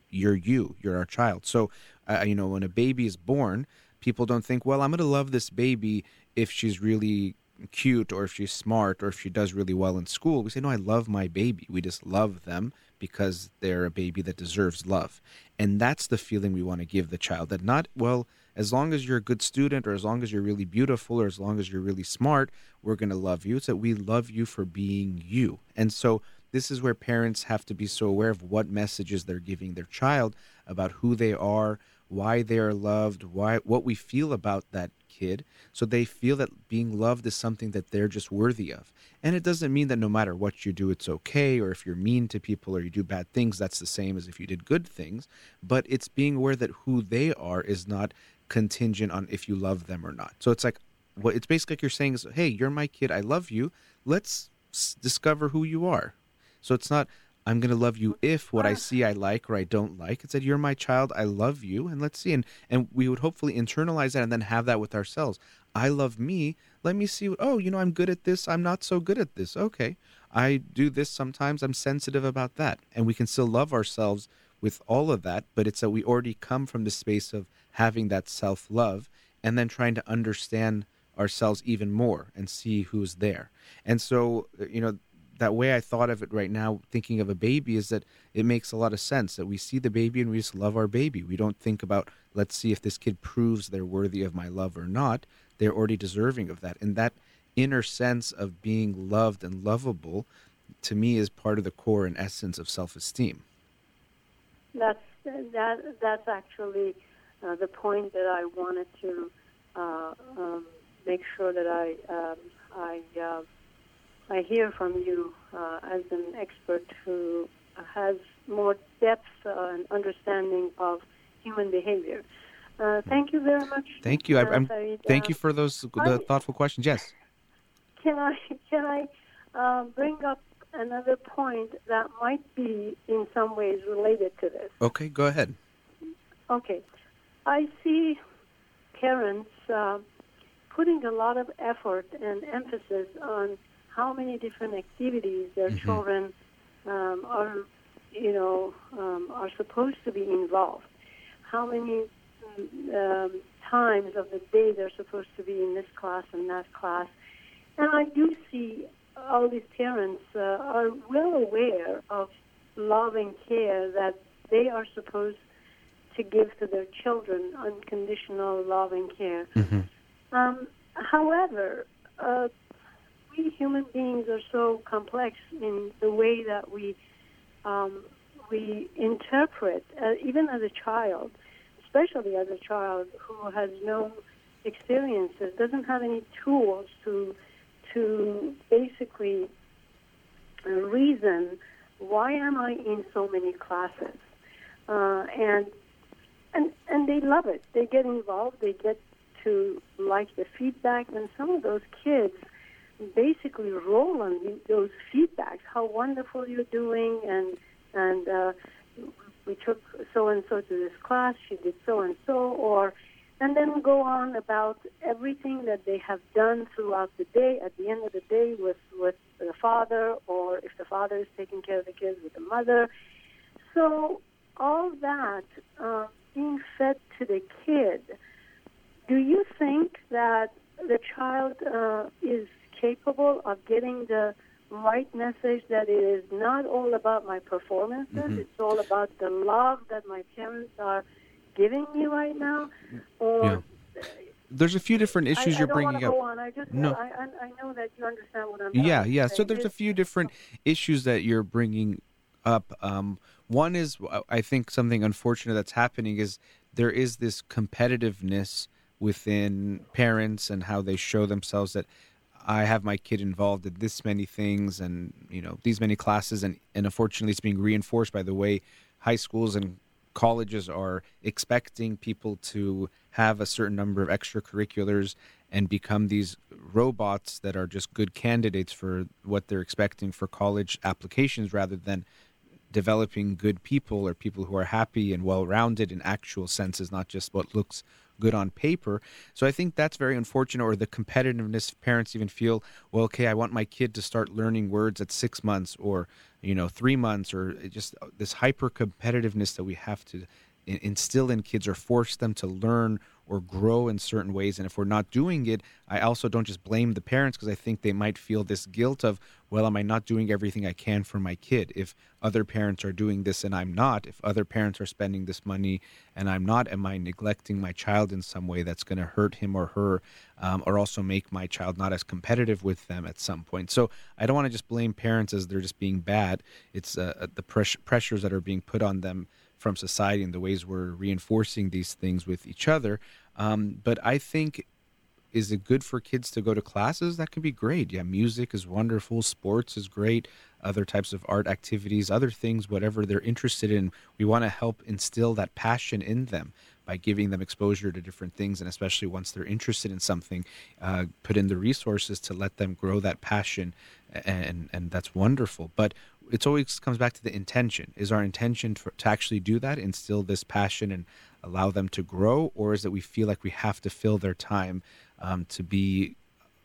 you're you. You're our child. So, uh, you know, when a baby is born, people don't think, well, I'm going to love this baby if she's really cute or if she's smart or if she does really well in school. We say, no, I love my baby. We just love them because they're a baby that deserves love. And that's the feeling we want to give the child that not, well, as long as you're a good student or as long as you're really beautiful or as long as you're really smart, we're going to love you. It's that we love you for being you. And so this is where parents have to be so aware of what messages they're giving their child about who they are, why they are loved, why what we feel about that kid, so they feel that being loved is something that they're just worthy of. And it doesn't mean that no matter what you do, it's okay, or if you're mean to people or you do bad things, that's the same as if you did good things. But it's being aware that who they are is not contingent on if you love them or not. So it's like what it's basically like you're saying is, hey, you're my kid, I love you. Let's s- discover who you are. So it's not I'm going to love you if what I see I like or I don't like. It's that you're my child, I love you, and let's see. And and we would hopefully internalize that and then have that with ourselves. I love me. Let me see. What, oh, you know, I'm good at this. I'm not so good at this. Okay, I do this sometimes. I'm sensitive about that, and we can still love ourselves with all of that. But it's that we already come from the space of having that self love, and then trying to understand ourselves even more and see who's there. And so, uh, you know, that way I thought of it right now, thinking of a baby, is that it makes a lot of sense that we see the baby and we just love our baby. We don't think about, let's see if this kid proves they're worthy of my love or not. They're already deserving of that. And that inner sense of being loved and lovable, to me, is part of the core and essence of self esteem. That's that. That's actually uh, the point that I wanted to uh, um, make sure that I um, I uh, I hear from you uh, as an expert who has more depth uh, and understanding of human behavior. Uh, thank you very much. Thank you. I, I'm, thank you for those the I- thoughtful questions. Yes. Can I can I uh, bring up another point that might be in some ways related to this? Okay, go ahead. Okay, I see parents uh, putting a lot of effort and emphasis on how many different activities their Mhm. children um, are, you know, um, are supposed to be involved. How many um, times of the day they're supposed to be in this class and that class. And I do see all these parents uh, are well aware of love and care that they are supposed to give to their children unconditional love and care. Mm-hmm. Um, however, uh, we human beings are so complex in the way that we um, we interpret, uh, even as a child, especially as a child who has no experiences, doesn't have any tools to to basically reason why am I in so many classes, uh, and and and they love it. They get involved. They get to like the feedback, and some of those kids basically roll on those feedbacks. How wonderful you're doing, and and uh, we took so and so to this class. She did so and so, or and then go on about everything that they have done throughout the day. At the end of the day, with with the father, or if the father is taking care of the kids, with the mother. So all that uh, being fed to the kid. Do you think that the child uh, is capable of getting the right message that it is not all about my performances, Mhm. it's all about the love that my parents are giving me right now? Or there's a few different issues I, you're I bringing up. up. Go on. I just No. I, I, know that you understand what I'm. Yeah, yeah. So there's a few different issues that you're bringing up. Um, one is, uh, I think, something unfortunate that's happening is there is this competitiveness within parents and how they show themselves that I have my kid involved in this many things and you know these many classes, and and unfortunately, it's being reinforced by the way high schools and colleges are expecting people to have a certain number of extracurriculars and become these robots that are just good candidates for what they're expecting for college applications rather than developing good people or people who are happy and well rounded in actual senses, not just what looks good on paper. So I think that's very unfortunate, or the competitiveness parents even feel, well, okay, I want my kid to start learning words at six months or, you know, three months, or just this hyper competitiveness that we have to instill in kids or force them to learn or grow in certain ways. And if we're not doing it, I also don't just blame the parents because I think they might feel this guilt of, well, am I not doing everything I can for my kid? If other parents are doing this and I'm not, if other parents are spending this money and I'm not, am I neglecting my child in some way that's going to hurt him or her um, or also make my child not as competitive with them at some point? So I don't want to just blame parents as they're just being bad. It's uh, the press- pressures that are being put on them from society and the ways we're reinforcing these things with each other. Um, but I think, is it good for kids to go to classes? That can be great. Yeah, music is wonderful, sports is great, other types of art activities, other things, whatever they're interested in. We want to help instill that passion in them by giving them exposure to different things, and especially once they're interested in something, uh, put in the resources to let them grow that passion, and and that's wonderful. But it's always comes back to the intention. Is our intention to, to actually do that, instill this passion, and allow them to grow, or is it we feel like we have to fill their time um, to be,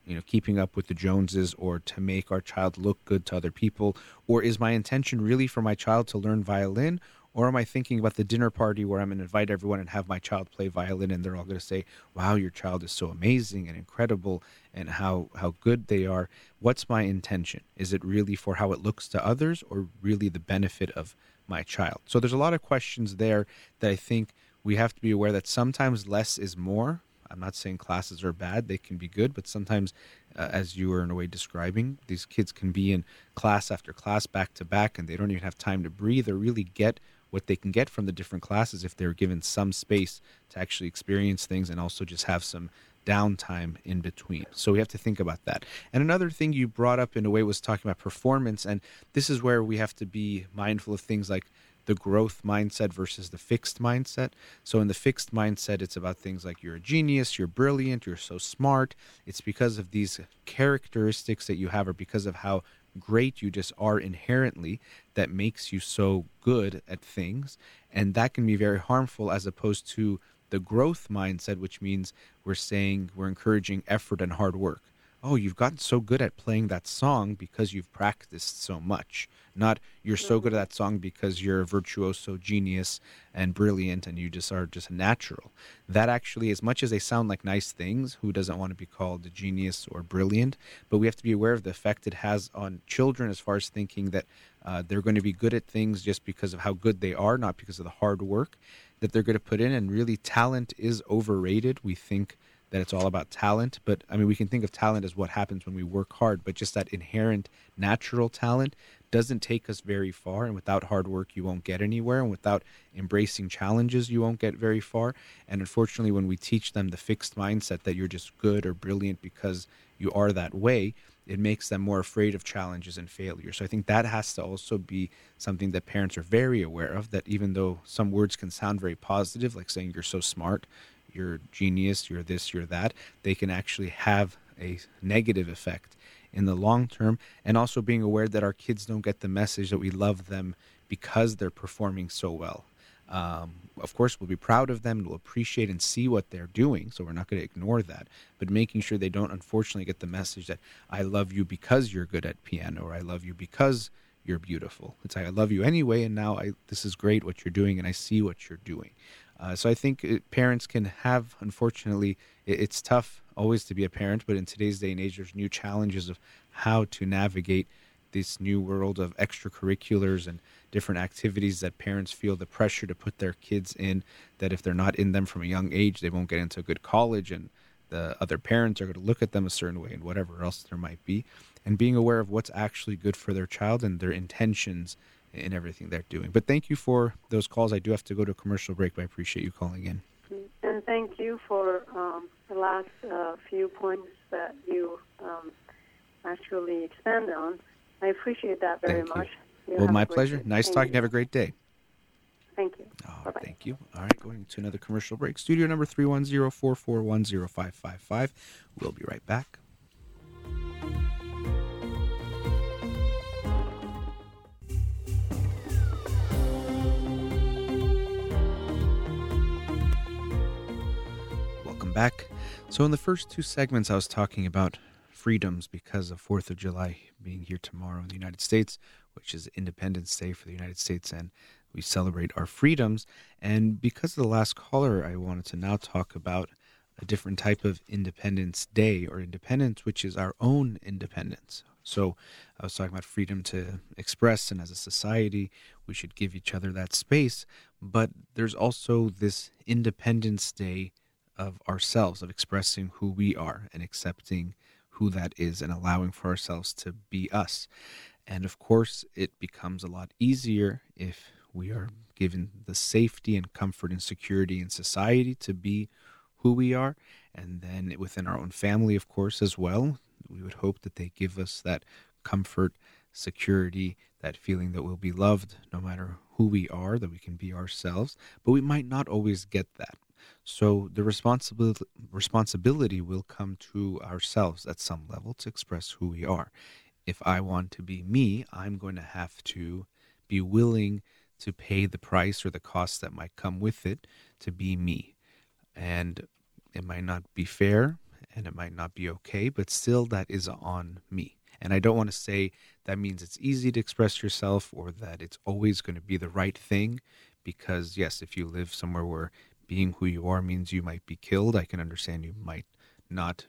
you know, keeping up with the Joneses, or to make our child look good to other people, or is my intention really for my child to learn violin? Or am I thinking about the dinner party where I'm going to invite everyone and have my child play violin and they're all going to say, wow, your child is so amazing and incredible and how, how good they are? What's my intention? Is it really for how it looks to others or really the benefit of my child? So there's a lot of questions there that I think we have to be aware that sometimes less is more. I'm not saying classes are bad, they can be good, but sometimes, uh, as you were in a way describing, these kids can be in class after class back to back and they don't even have time to breathe or really get what they can get from the different classes if they're given some space to actually experience things and also just have some downtime in between. So we have to think about that. And another thing you brought up in a way was talking about performance. And this is where we have to be mindful of things like the growth mindset versus the fixed mindset. So in the fixed mindset, it's about things like you're a genius, you're brilliant, you're so smart. It's because of these characteristics that you have or because of how great you just are inherently that makes you so good at things. And that can be very harmful as opposed to the growth mindset, which means we're saying we're encouraging effort and hard work. Oh, you've gotten so good at playing that song because you've practiced so much. Not you're so good at that song because you're a virtuoso genius and brilliant and you just are just natural. That actually, as much as they sound like nice things, who doesn't want to be called a genius or brilliant? But we have to be aware of the effect it has on children as far as thinking that uh, they're going to be good at things just because of how good they are, not because of the hard work that they're going to put in. And really, talent is overrated. We think that it's all about talent, but I mean, we can think of talent as what happens when we work hard, but just that inherent natural talent doesn't take us very far. And without hard work, you won't get anywhere. And without embracing challenges, you won't get very far. And unfortunately, when we teach them the fixed mindset that you're just good or brilliant because you are that way, it makes them more afraid of challenges and failure. So I think that has to also be something that parents are very aware of. That even though some words can sound very positive, like saying you're so smart, you're genius, you're this, you're that, they can actually have a negative effect in the long term. And also being aware that our kids don't get the message that we love them because they're performing so well. Um, of course, we'll be proud of them. We'll appreciate and see what they're doing. So we're not going to ignore that. But making sure they don't, unfortunately, get the message that I love you because you're good at piano, or I love you because you're beautiful. It's like I love you anyway, and now I this is great what you're doing, and I see what you're doing. Uh, so I think it, parents can have, unfortunately, it, it's tough always to be a parent, but in today's day and age, there's new challenges of how to navigate this new world of extracurriculars and different activities that parents feel the pressure to put their kids in that if they're not in them from a young age they won't get into a good college and the other parents are going to look at them a certain way and whatever else there might be. And being aware of what's actually good for their child and their intentions in everything they're doing but thank you for those calls i do have to go to a commercial break but i appreciate you calling in and thank you for um, the last uh, few points that you um, actually expand on i appreciate that very Thank much You well my pleasure day. nice Thank talking you. have a great day thank you Oh, Bye-bye. thank you. All right, going to another commercial break. Studio number 310-441-0555. We'll be right back. Back. So in the first two segments I was talking about freedoms because of 4th of July being here tomorrow in the United States, which is Independence Day for the United States and we celebrate our freedoms. And because of the last caller, I wanted to now talk about a different type of Independence Day or independence, which is our own independence. So I was talking about freedom to express, and as a society, we should give each other that space. But there's also this Independence Day of ourselves, of expressing who we are and accepting who that is and allowing for ourselves to be us. And of course, it becomes a lot easier if we are given the safety and comfort and security in society to be who we are. And then within our own family, of course, as well, we would hope that they give us that comfort, security, that feeling that we'll be loved no matter who we are, that we can be ourselves. But we might not always get that. So the responsibility responsibility will come to ourselves at some level to express who we are. If I want to be me, I'm going to have to be willing to pay the price or the cost that might come with it to be me. And it might not be fair and it might not be okay, but still that is on me. And I don't want to say that means it's easy to express yourself or that it's always going to be the right thing because yes, if you live somewhere where being who you are means you might be killed, I can understand you might not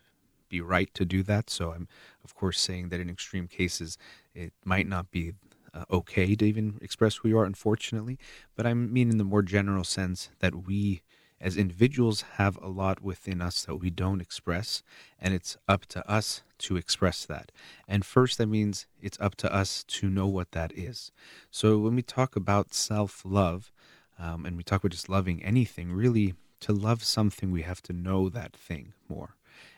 be right to do that. So I'm, of course, saying that in extreme cases, it might not be uh, okay to even express who you are, unfortunately. But I mean in the more general sense that we, as individuals, have a lot within us that we don't express, and it's up to us to express that. And first, that means it's up to us to know what that is. So when we talk about self love, um, and we talk about just loving anything, really, to love something, we have to know that thing more.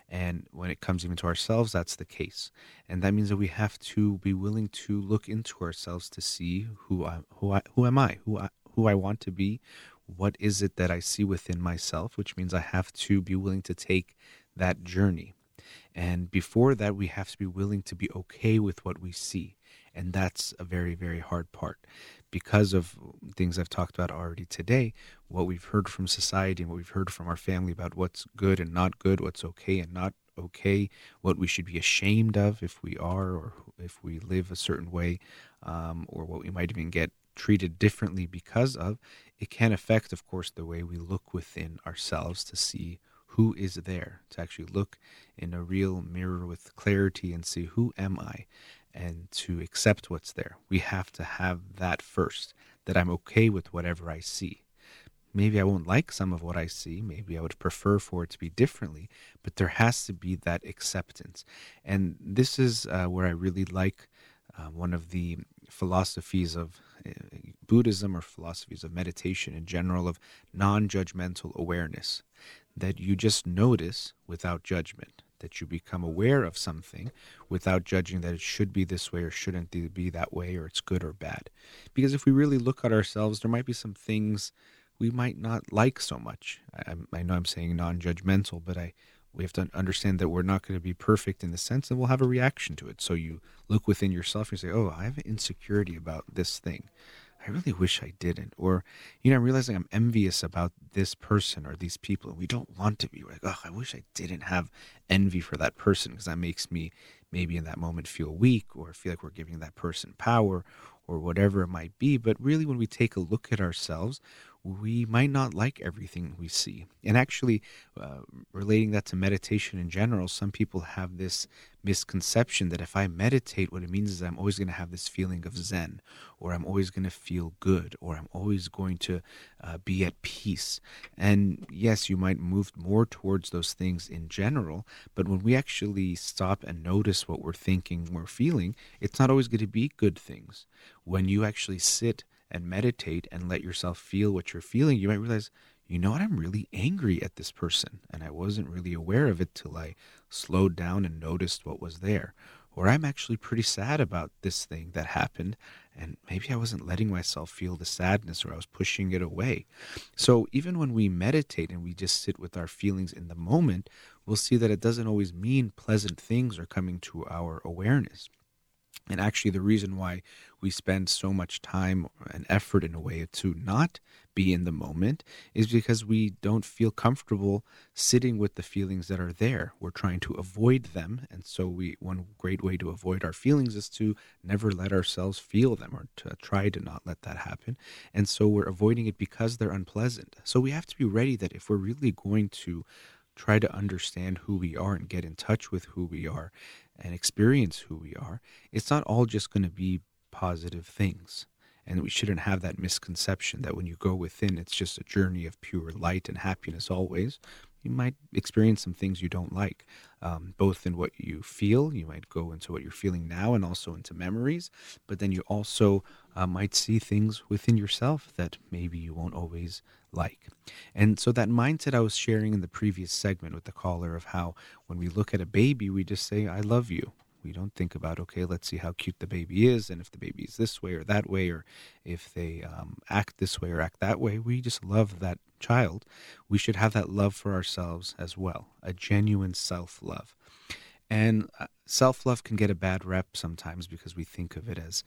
And when it comes even to ourselves, that's the case. And that means that we have to be willing to look into ourselves to see who I, who I, who am I, who I, who I want to be, what is it that I see within myself, which means I have to be willing to take that journey. And before that, we have to be willing to be okay with what we see. And that's a very, very hard part because of things I've talked about already today, what we've heard from society and what we've heard from our family about what's good and not good, what's okay and not okay, what we should be ashamed of if we are or if we live a certain way, um, or what we might even get treated differently because of, it can affect, of course, the way we look within ourselves to see who is there, to actually look in a real mirror with clarity and see who am I and to accept what's there. We have to have that first, that I'm okay with whatever I see. Maybe I won't like some of what I see. Maybe I would prefer for it to be differently, but there has to be that acceptance. And this is uh, where I really like uh, one of the philosophies of uh, Buddhism or philosophies of meditation in general of non judgmental awareness, that you just notice without judgment that you become aware of something without judging that it should be this way or shouldn't be that way or it's good or bad. Because if we really look at ourselves, there might be some things we might not like so much. I, I know I'm saying non judgmental, but I we have to understand that we're not going to be perfect in the sense and we'll have a reaction to it. So you look within yourself and say, Oh, I have insecurity about this thing. I really wish I didn't. Or, you know, I'm realizing I'm envious about this person or these people. And we don't want to be We're like, oh, I wish I didn't have envy for that person because that makes me maybe in that moment feel weak or feel like we're giving that person power or whatever it might be. But really, when we take a look at ourselves, we might not like everything we see. And actually, uh, relating that to meditation in general, some people have this misconception that if I meditate, what it means is I'm always going to have this feeling of Zen, or I'm always going to feel good, or I'm always going to uh, be at peace. And yes, you might move more towards those things in general, but when we actually stop and notice what we're thinking, we're feeling, it's not always going to be good things. When you actually sit and meditate and let yourself feel what you're feeling, you might realize, you know what, I'm really angry at this person. And I wasn't really aware of it till I slowed down and noticed what was there. Or I'm actually pretty sad about this thing that happened, and maybe I wasn't letting myself feel the sadness or I was pushing it away. So even when we meditate and we just sit with our feelings in the moment, we'll see that it doesn't always mean pleasant things are coming to our awareness. And actually, the reason why we spend so much time and effort in a way to not be in the moment is because we don't feel comfortable sitting with the feelings that are there. We're trying to avoid them. And so, we one great way to avoid our feelings is to never let ourselves feel them or to try to not let that happen. And so, we're avoiding it because they're unpleasant. So, we have to be ready that if we're really going to try to understand who we are and get in touch with who we are and experience who we are, it's not all just going to be positive things. And we shouldn't have that misconception that when you go within, it's just a journey of pure light and happiness always. You might experience some things you don't like, um, both in what you feel. You might go into what you're feeling now and also into memories. But then you also uh, might see things within yourself that maybe you won't always like. And so that mindset I was sharing in the previous segment with the caller of how when we look at a baby, we just say, I love you. We don't think about, okay, let's see how cute the baby is, and if the baby is this way or that way, or if they um, act this way or act that way. We just love that child. We should have that love for ourselves as well, a genuine self love. And uh, self love can get a bad rep sometimes because we think of it as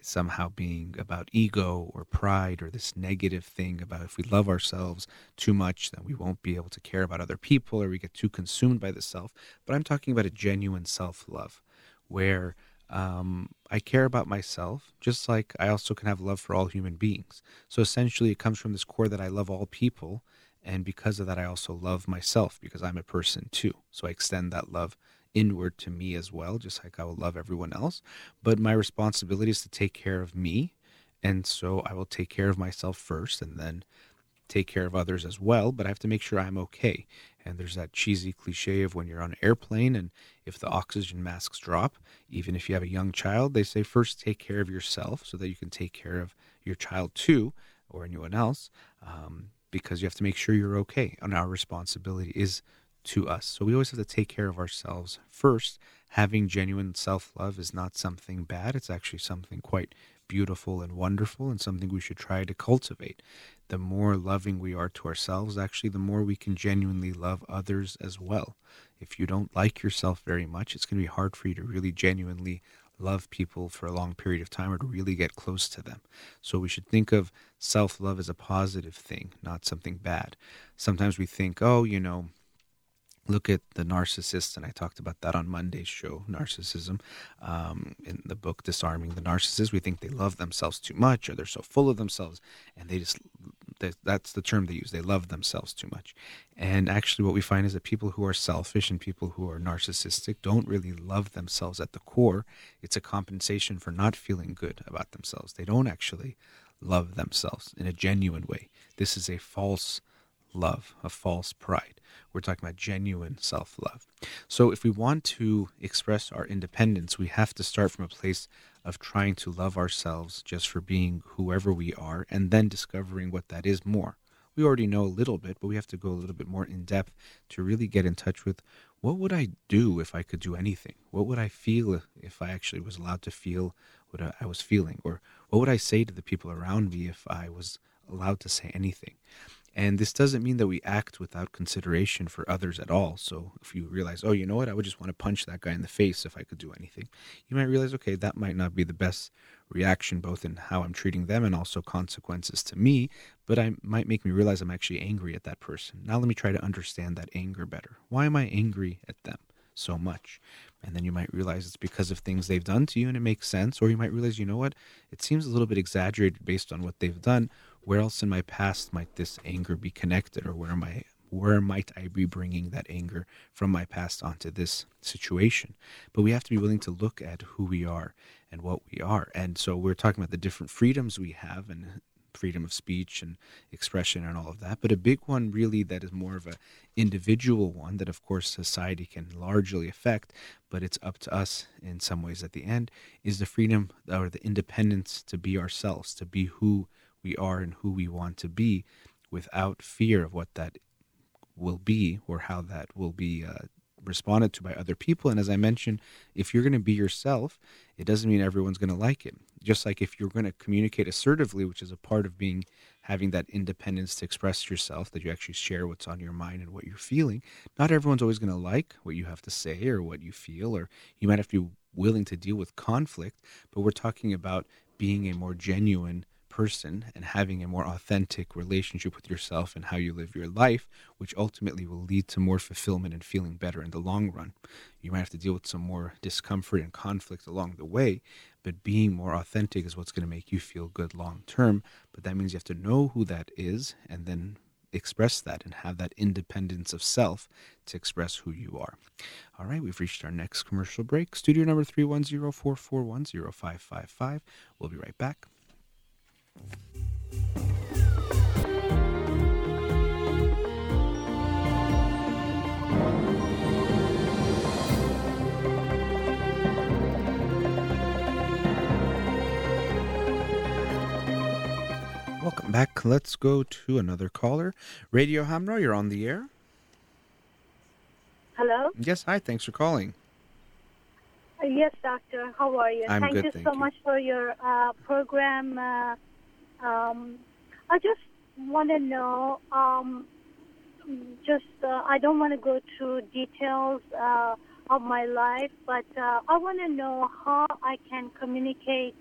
somehow being about ego or pride or this negative thing about if we love ourselves too much, then we won't be able to care about other people or we get too consumed by the self. But I'm talking about a genuine self love where um, I care about myself, just like I also can have love for all human beings. So essentially, it comes from this core that I love all people. And because of that, I also love myself because I'm a person too. So I extend that love inward to me as well, just like I will love everyone else. But my responsibility is to take care of me. And so I will take care of myself first and then take care of others as well. But I have to make sure I'm okay. And there's that cheesy cliche of when you're on an airplane and if the oxygen masks drop, even if you have a young child, they say first take care of yourself so that you can take care of your child too or anyone else. Um, because you have to make sure you're okay. And our responsibility is to us. So we always have to take care of ourselves first. Having genuine self love is not something bad, it's actually something quite beautiful and wonderful and something we should try to cultivate. The more loving we are to ourselves, actually, the more we can genuinely love others as well. If you don't like yourself very much, it's going to be hard for you to really genuinely love people for a long period of time or to really get close to them. So we should think of self love as a positive thing, not something bad. Sometimes we think, oh, you know, look at the narcissist, and I talked about that on Monday's show, narcissism. Um, in the book Disarming the Narcissist, we think they love themselves too much, or they're so full of themselves, and they just that's the term they use. They love themselves too much. And actually, what we find is that people who are selfish and people who are narcissistic don't really love themselves at the core. It's a compensation for not feeling good about themselves. They don't actually love themselves in a genuine way. This is a false love, a false pride. We're talking about genuine self love. So, if we want to express our independence, we have to start from a place of trying to love ourselves just for being whoever we are and then discovering what that is more. We already know a little bit, but we have to go a little bit more in depth to really get in touch with what would I do if I could do anything? What would I feel if I actually was allowed to feel what I was feeling? Or what would I say to the people around me if I was allowed to say anything? And this doesn't mean that we act without consideration for others at all. So if you realize, oh, you know what, I would just want to punch that guy in the face if I could do anything, you might realize, okay, that might not be the best reaction, both in how I'm treating them and also consequences to me, but I might make me realize I'm actually angry at that person. Now let me try to understand that anger better. Why am I angry at them so much? And then you might realize it's because of things they've done to you and it makes sense. Or you might realize, you know what, it seems a little bit exaggerated based on what they've done where else in my past might this anger be connected, or where? Where might I be bringing that anger from my past onto this situation? But we have to be willing to look at who we are and what we are. And so we're talking about the different freedoms we have and freedom of speech and expression and all of that. But a big one, really, that is more of a individual one that, of course, society can largely affect, but it's up to us in some ways at the end, is the freedom or the independence to be ourselves, to be who we are and who we want to be without fear of what that will be or how that will be uh, responded to by other people. And as I mentioned, if you're going to be yourself, it doesn't mean everyone's going to like it. Just like if you're going to communicate assertively, which is a part of being having that independence to express yourself, that you actually share what's on your mind and what you're feeling. Not everyone's always going to like what you have to say or what you feel, or you might have to be willing to deal with conflict. But we're talking about being a more genuine person and having a more authentic relationship with yourself and how you live your life, which ultimately will lead to more fulfillment and feeling better in the long run. You might have to deal with some more discomfort and conflict along the way, but being more authentic is what's going to make you feel good long term. But that means you have to know who that is and then express that and have that independence of self to express who you are. All right, we've reached our next commercial break. Studio number 310-441-0555. We'll be right back. Welcome back. Let's go to another caller. Radio Hamrah, you're on the air. Hello? Yes, hi. Thanks for calling. Uh, yes, doctor. How are you? I'm thank good, you thank so you. much for your uh, program. Uh, um, I just want to know, um, just, uh, I don't want to go through details uh, of my life, but uh, I want to know how I can communicate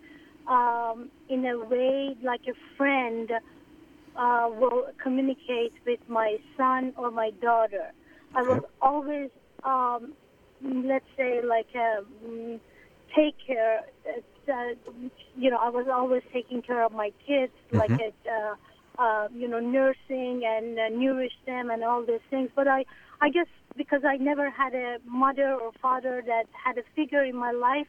um, in a way like a friend uh, will communicate with my son or my daughter. I was always, um, let's say, like a, mm, take care. Uh, you know, I was always taking care of my kids, like Mhm. a, uh, uh, you know, nursing and uh, nourish them and all these things. But I, I guess because I never had a mother or father that had a figure in my life,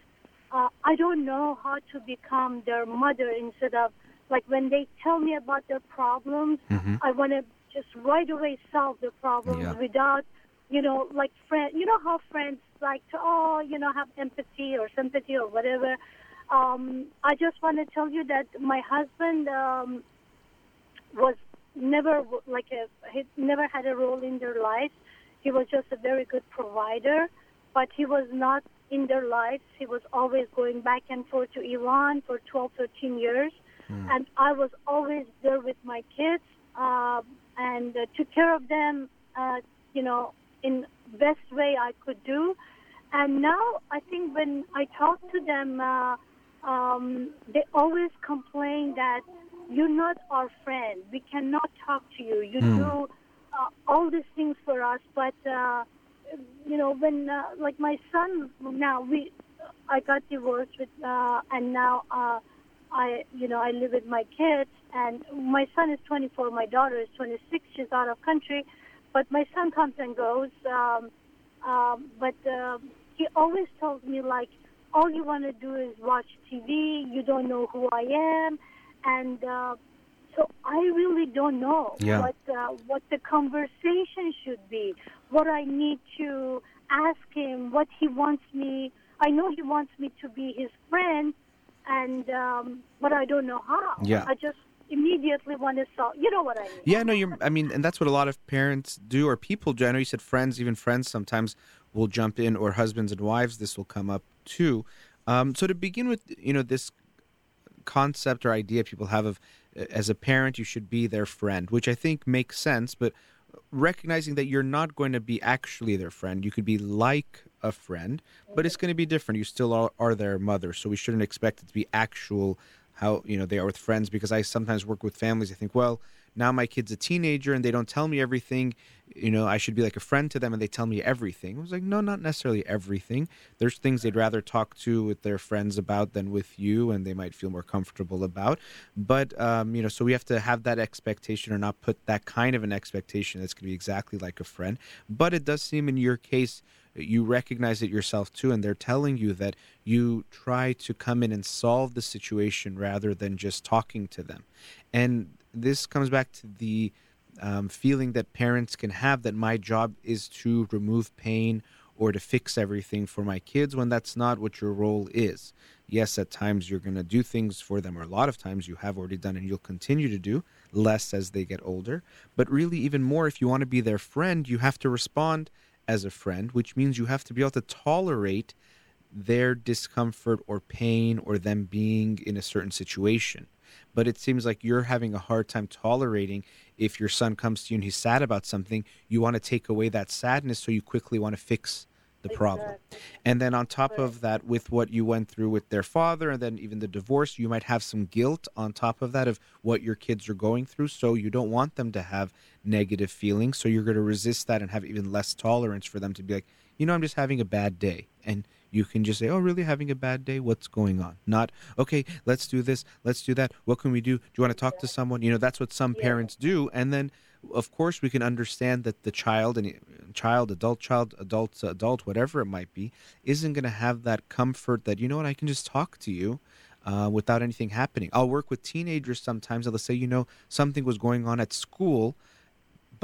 uh, I don't know how to become their mother instead of like when they tell me about their problems, Mhm. I want to just right away solve the problem Yeah. without, you know, like friend. You know how friends like to, oh, you know, have empathy or sympathy or whatever. Um, I just want to tell you that my husband um, was never like a he never had a role in their lives. He was just a very good provider, but he was not in their lives. He was always going back and forth to Iran for 12, 13 years, and I was always there with my kids uh, and uh, took care of them, uh, you know, in best way I could do. And now I think when I talk to them, uh, um, they always complain that you're not our friend. We cannot talk to you. You Hmm. do uh, all these things for us, but uh, you know when uh, like my son now we I got divorced with uh, and now uh, I you know I live with my kids and my son is 24, my daughter is 26. She's out of country, but my son comes and goes. Um, um, but uh, he always tells me like all you want to do is watch TV. You don't know who I am, and uh, so I really don't know Yeah. what uh, what the conversation should be. What I need to ask him, what he wants me. I know he wants me to be his friend, and um, but I don't know how. Yeah. I just immediately want to solve. You know what I mean? Yeah, no, you're. I mean, and that's what a lot of parents do, or people do. I know you said friends, even friends sometimes will jump in, or husbands and wives. This will come up too. Um, so to begin with, you know, this concept or idea people have of uh, as a parent you should be their friend, which I think makes sense, but recognizing that you're not going to be actually their friend, you could be like a friend, but it's going to be different. You still are, are their mother, so we shouldn't expect it to be actual how you know they are with friends because I sometimes work with families. I think, well, now my kid's a teenager and they don't tell me everything. You know i should be like a friend to them and they tell me everything. I was like no not necessarily everything. There's things they'd rather talk to with their friends about than with you and they might feel more comfortable about. But um, you know so we have to have that expectation or not put that kind of an expectation that's going to be exactly like a friend. But it does seem in your case you recognize it yourself too and they're telling you that you try to come in and solve the situation rather than just talking to them. And this comes back to the um, feeling that parents can have that my job is to remove pain or to fix everything for my kids when that's not what your role is. Yes, at times you're going to do things for them, or a lot of times you have already done and you'll continue to do less as they get older. But really, even more, if you want to be their friend, you have to respond as a friend, which means you have to be able to tolerate their discomfort or pain or them being in a certain situation but it seems like you're having a hard time tolerating if your son comes to you and he's sad about something, you want to take away that sadness, so you quickly want to fix the problem. Exactly. And then on top of that, with what you went through with their father and then even the divorce, you might have some guilt on top of that of what your kids are going through. So you don't want them to have negative feelings. So you're going to resist that and have even less tolerance for them to be like, you know, I'm just having a bad day. And you can just say, "Oh, really having a bad day? What's going on?" Not, "Okay, let's do this, let's do that. What can we do? Do you want to talk to someone?" You know, that's what some parents do, and then of course we can understand that the child and child adult child adult adult whatever it might be isn't going to have that comfort that you know what i can just talk to you uh, without anything happening i'll work with teenagers sometimes they'll say you know something was going on at school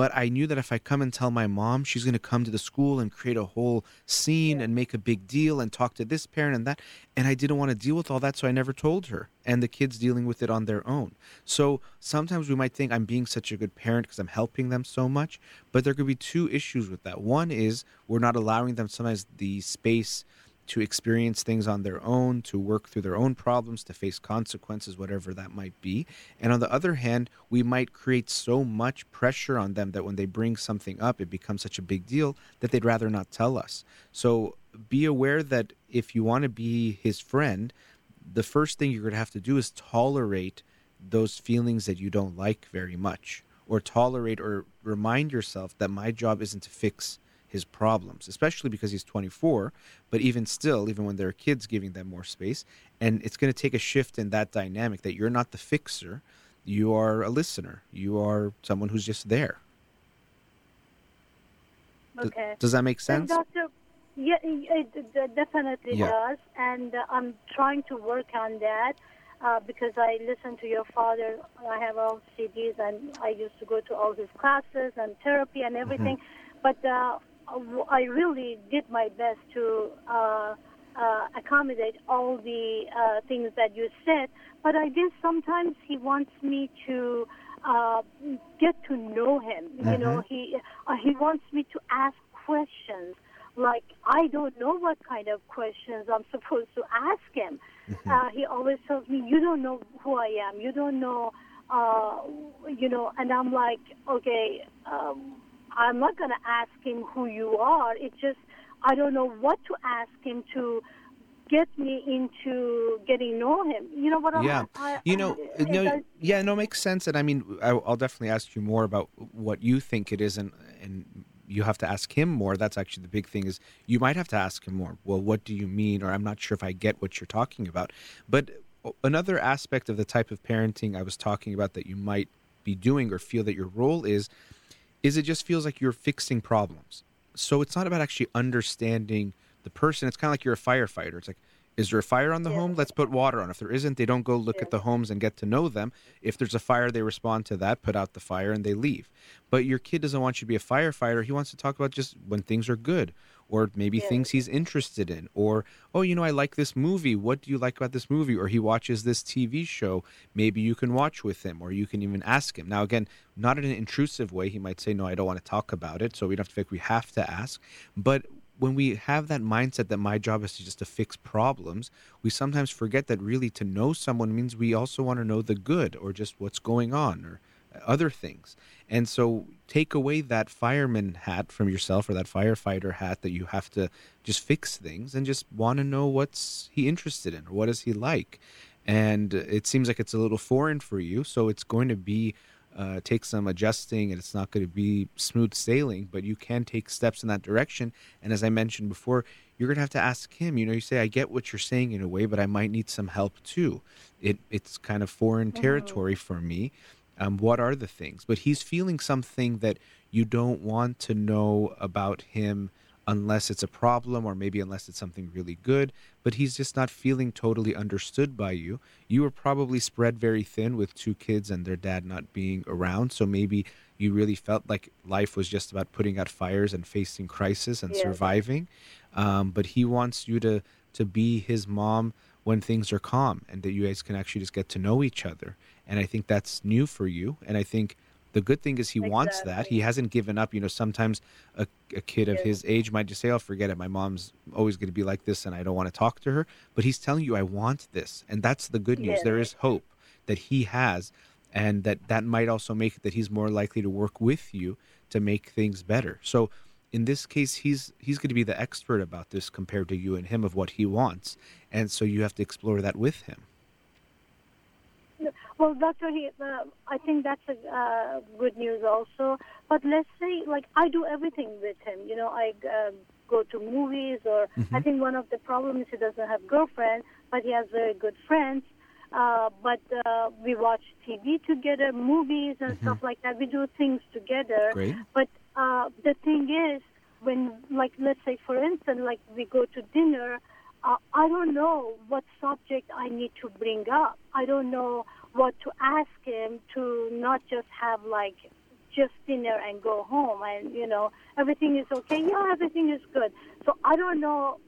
but I knew that if I come and tell my mom, she's going to come to the school and create a whole scene yeah. and make a big deal and talk to this parent and that. And I didn't want to deal with all that, so I never told her. And the kids dealing with it on their own. So sometimes we might think I'm being such a good parent because I'm helping them so much, but there could be two issues with that. One is we're not allowing them sometimes the space to experience things on their own, to work through their own problems, to face consequences, whatever that might be. And on the other hand, we might create so much pressure on them that when they bring something up, it becomes such a big deal that they'd rather not tell us. So be aware that if you want to be his friend, the first thing you're going to have to do is tolerate those feelings that you don't like very much, or tolerate or remind yourself that my job isn't to fix his problems, especially because he's 24. But even still, even when there are kids giving them more space, and it's going to take a shift in that dynamic that you're not the fixer, you are a listener, you are someone who's just there. Okay. does that make sense? Doctor, yeah, it definitely yeah. does, and uh, I'm trying to work on that. Uh, because I listen to your father. I have all CDs, and I used to go to all his classes and therapy and everything. Mm-hmm. But uh, I really did my best to uh, uh, accommodate all the uh, things that you said, but I guess sometimes he wants me to uh, get to know him. Mm-hmm. You know, he uh, he wants me to ask questions. Like I don't know what kind of questions I'm supposed to ask him. Mm-hmm. Uh, he always tells me, "You don't know who I am. You don't know." Uh, you know, and I'm like, okay, um, I'm not going to ask him who you are. It's just I don't know what to ask him to get me into getting know him. You know what? I'm. Yeah, I, you know, I, no, yeah, no, makes sense. And I mean, I'll definitely ask you more about what you think it is, and and you have to ask him more. That's actually the big thing is you might have to ask him more. Well, what do you mean? Or I'm not sure if I get what you're talking about. But another aspect of the type of parenting I was talking about that you might be doing or feel that your role is is it just feels like you're fixing problems. So it's not about actually understanding the person. It's kind of like you're a firefighter. It's like, is there a fire on the yeah. home? Let's put water on. If there isn't, they don't go look yeah. at the homes and get to know them. If there's a fire, they respond to that, put out the fire, and they leave. But your kid doesn't want you to be a firefighter. He wants to talk about just when things are good or maybe yeah. things he's interested in or oh you know i like this movie. What do you like about this movie? Or he watches this tv show. Maybe you can watch with him or you can even ask him. Now again not in an intrusive way. He might say no i don't want to talk about it so we don't have to we have to ask. But when we have that mindset that my job is to just to fix problems, we sometimes forget that really to know someone means we also want to know the good or just what's going on or other things. And so take away that fireman hat from yourself or that firefighter hat that you have to just fix things and just want to know what's he interested in or what is he like. And it seems like it's a little foreign for you, so it's going to be uh, take some adjusting and it's not going to be smooth sailing, but you can take steps in that direction. And as I mentioned before, you're going to have to ask him, you know, you say, I get what you're saying in a way, but I might need some help too. It, it's kind of foreign mm-hmm. territory mm-hmm. for me. Um, what are the things? But he's feeling something that you don't want to know about him unless it's a problem or maybe unless it's something really good, but he's just not feeling totally understood by you. You were probably spread very thin with two kids and their dad not being around, so maybe you really felt like life was just about putting out fires and facing crisis and yeah. surviving. Um, but he wants you to to be his mom when things are calm and that you guys can actually just get to know each other. And I think that's new for you. And I think the good thing is he exactly. wants that. He hasn't given up. You know, sometimes a, a kid of his age might just say, "Oh, forget it. My mom's always going to be like this, and I don't want to talk to her." But he's telling you, "I want this," and that's the good news. There is hope that he has, and that that might also make it that he's more likely to work with you to make things better. So, in this case, he's he's going to be the expert about this compared to you and him of what he wants, and so you have to explore that with him. Well, Doctor, he, uh, I think that's a uh, good news also. But let's say, like, I do everything with him. You know, I uh, go to movies, or mm-hmm. I think one of the problems he doesn't have girlfriend, but he has very good friends. Uh, but uh, we watch TV together, movies and mm-hmm. stuff like that. We do things together. Great. But uh, the thing is, when, like, let's say, for instance, like we go to dinner, uh, I don't know what subject I need to bring up. I don't know what to ask him to not just have like just dinner and go home and you know everything is okay. Yeah everything is good. So i don't know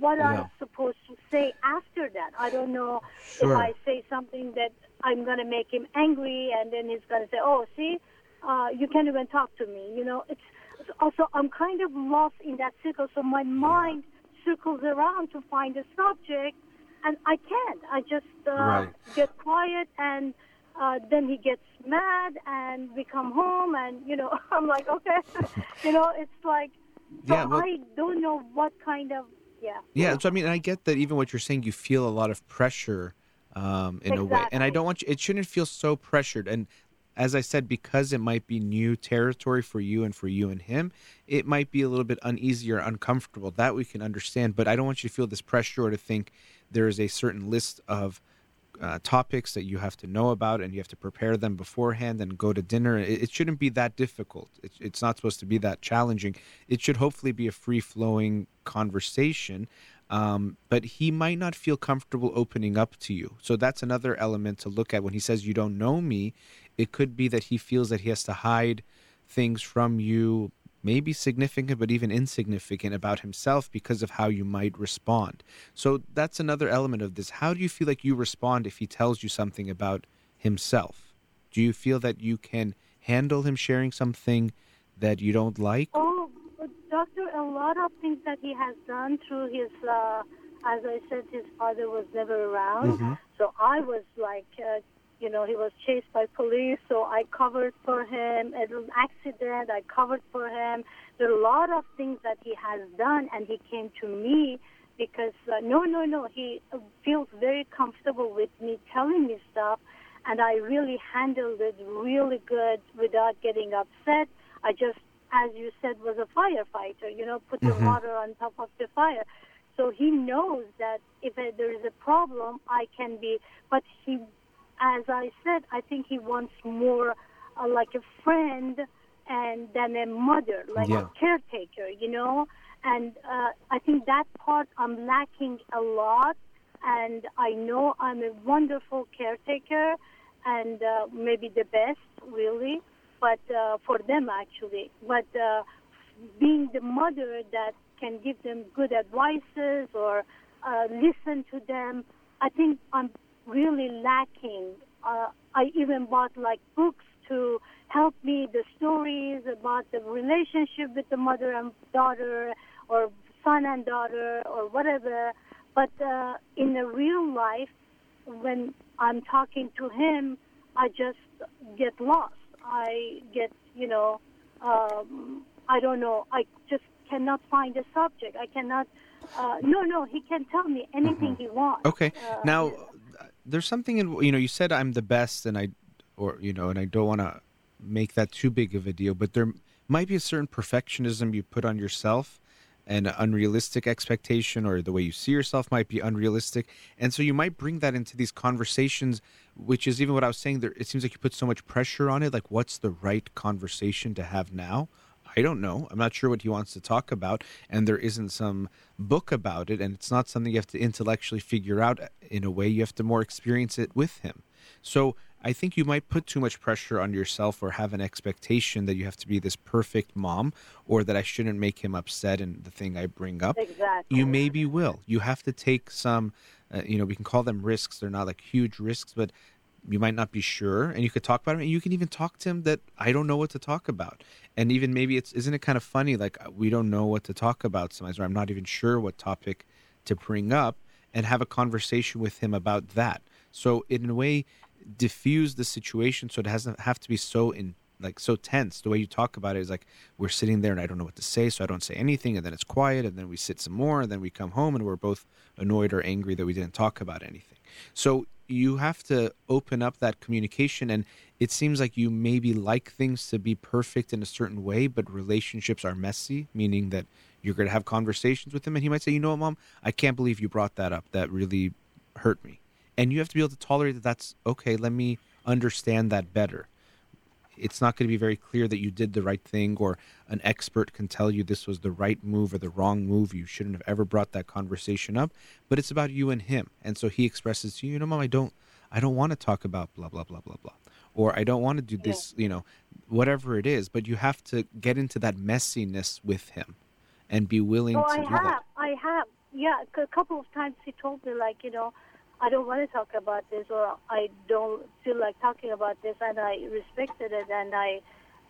what yeah. i'm supposed to say after that. I don't know sure. if i say something that i'm going to make him angry and then he's going to say oh see uh, you can't even talk to me. You know it's also i'm kind of lost in that circle. So my mind circles around to find a subject and I can't. I just uh, right. get quiet, and uh, then he gets mad, and we come home, and you know, I'm like, okay, you know, it's like, so yeah, well, I don't know what kind of, yeah. Yeah, so I mean, I get that even what you're saying, you feel a lot of pressure um, in exactly. a way, and I don't want you. It shouldn't feel so pressured, and as I said, because it might be new territory for you and for you and him, it might be a little bit uneasy or uncomfortable. That we can understand, but I don't want you to feel this pressure or to think there is a certain list of uh, topics that you have to know about and you have to prepare them beforehand and go to dinner. It, it shouldn't be that difficult. It, it's not supposed to be that challenging. It should hopefully be a free flowing conversation. Um, but he might not feel comfortable opening up to you. So that's another element to look at when he says, You don't know me. It could be that he feels that he has to hide things from you maybe significant, but even insignificant about himself because of how you might respond. So that's another element of this. How do you feel like you respond if he tells you something about himself? Do you feel that you can handle him sharing something that you don't like? Oh, doctor, a lot of things that he has done through his, uh, as I said, his father was never around. Mm-hmm. So I was like uh, you know, he was chased by police, so I covered for him. An accident, I covered for him. There are a lot of things that he has done, and he came to me because uh, no, no, no, he feels very comfortable with me telling me stuff, and I really handled it really good without getting upset. I just, as you said, was a firefighter. You know, put mm-hmm. the water on top of the fire. So he knows that if there is a problem, I can be. But he as I said, I think he wants more uh, like a friend and than a mother, like yeah. a caretaker, you know. And uh, I think that part I'm lacking a lot. And I know I'm a wonderful caretaker and uh, maybe the best, really, but uh, for them actually. But uh, being the mother that can give them good advices or uh, listen to them, I think I'm really lacking. Uh, I even bought like books to help me the stories about the relationship with the mother and daughter or son and daughter or whatever. But uh, in the real life, when I'm talking to him, I just get lost. I get, you know, um, I don't know. I just cannot find a subject. I cannot. Uh, no, no. He can tell me anything mm-hmm. he wants. Okay. Uh, now, there's something in you know you said I'm the best and I or you know, and I don't want to make that too big of a deal, but there might be a certain perfectionism you put on yourself and an unrealistic expectation or the way you see yourself might be unrealistic. And so you might bring that into these conversations which is even what i was saying there it seems like you put so much pressure on it like what's the right conversation to have now i don't know i'm not sure what he wants to talk about and there isn't some book about it and it's not something you have to intellectually figure out in a way you have to more experience it with him so I think you might put too much pressure on yourself or have an expectation that you have to be this perfect mom or that I shouldn't make him upset and the thing I bring up. Exactly. You maybe will. You have to take some, uh, you know, we can call them risks. They're not like huge risks, but you might not be sure and you could talk about it and you can even talk to him that i don't know what to talk about and even maybe it's isn't it kind of funny like uh, we don't know what to talk about sometimes or i'm not even sure what topic to bring up and have a conversation with him about that so in a way diffuse the situation so it doesn't have to be so in like so tense. The way you talk about it is like we're sitting there and I don't know what to say, so I don't say anything, and then it's quiet, and then we sit some more, and then we come home and we're both annoyed or angry that we didn't talk about anything. So you have to open up that communication, and it seems like you maybe like things to be perfect in a certain way, but relationships are messy, meaning that you're going to have conversations with him, and he might say, "You know what, mom? I can't believe you brought that up. That really hurt me." and you have to be able to tolerate that that's okay let me understand that better it's not going to be very clear that you did the right thing or an expert can tell you this was the right move or the wrong move. You shouldn't have ever brought that conversation up but it's about you and him. And so he expresses to you you know mom i don't i don't want to talk about blah blah blah blah blah or i don't want to do this yeah. you know whatever it is but you have to get into that messiness with him and be willing oh, to I do have, that i have. Yeah a couple of times he told me like you know I don't want to talk about this or I don't feel like talking about this and I respected it and I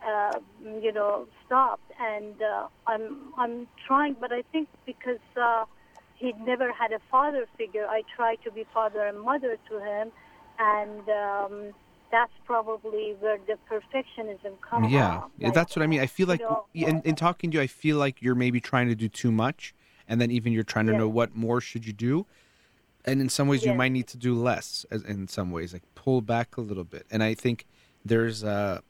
uh, you know stopped and uh, I'm I'm trying but I think because uh, he never had a father figure I try to be father and mother to him and um, that's probably where the perfectionism comes yeah from. yeah that's what I mean I feel like you know, in, in talking to you I feel like you're maybe trying to do too much and then even you're trying to yes. know what more should you do and in some ways you might need to do less as, in some ways like pull back a little bit. And i think there's a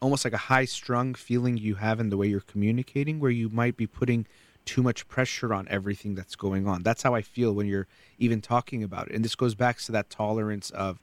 almost like a high strung feeling you have in the way you're communicating where you might be putting too much pressure on everything that's going on. That's how i feel when you're even talking about it. And this goes back to that tolerance of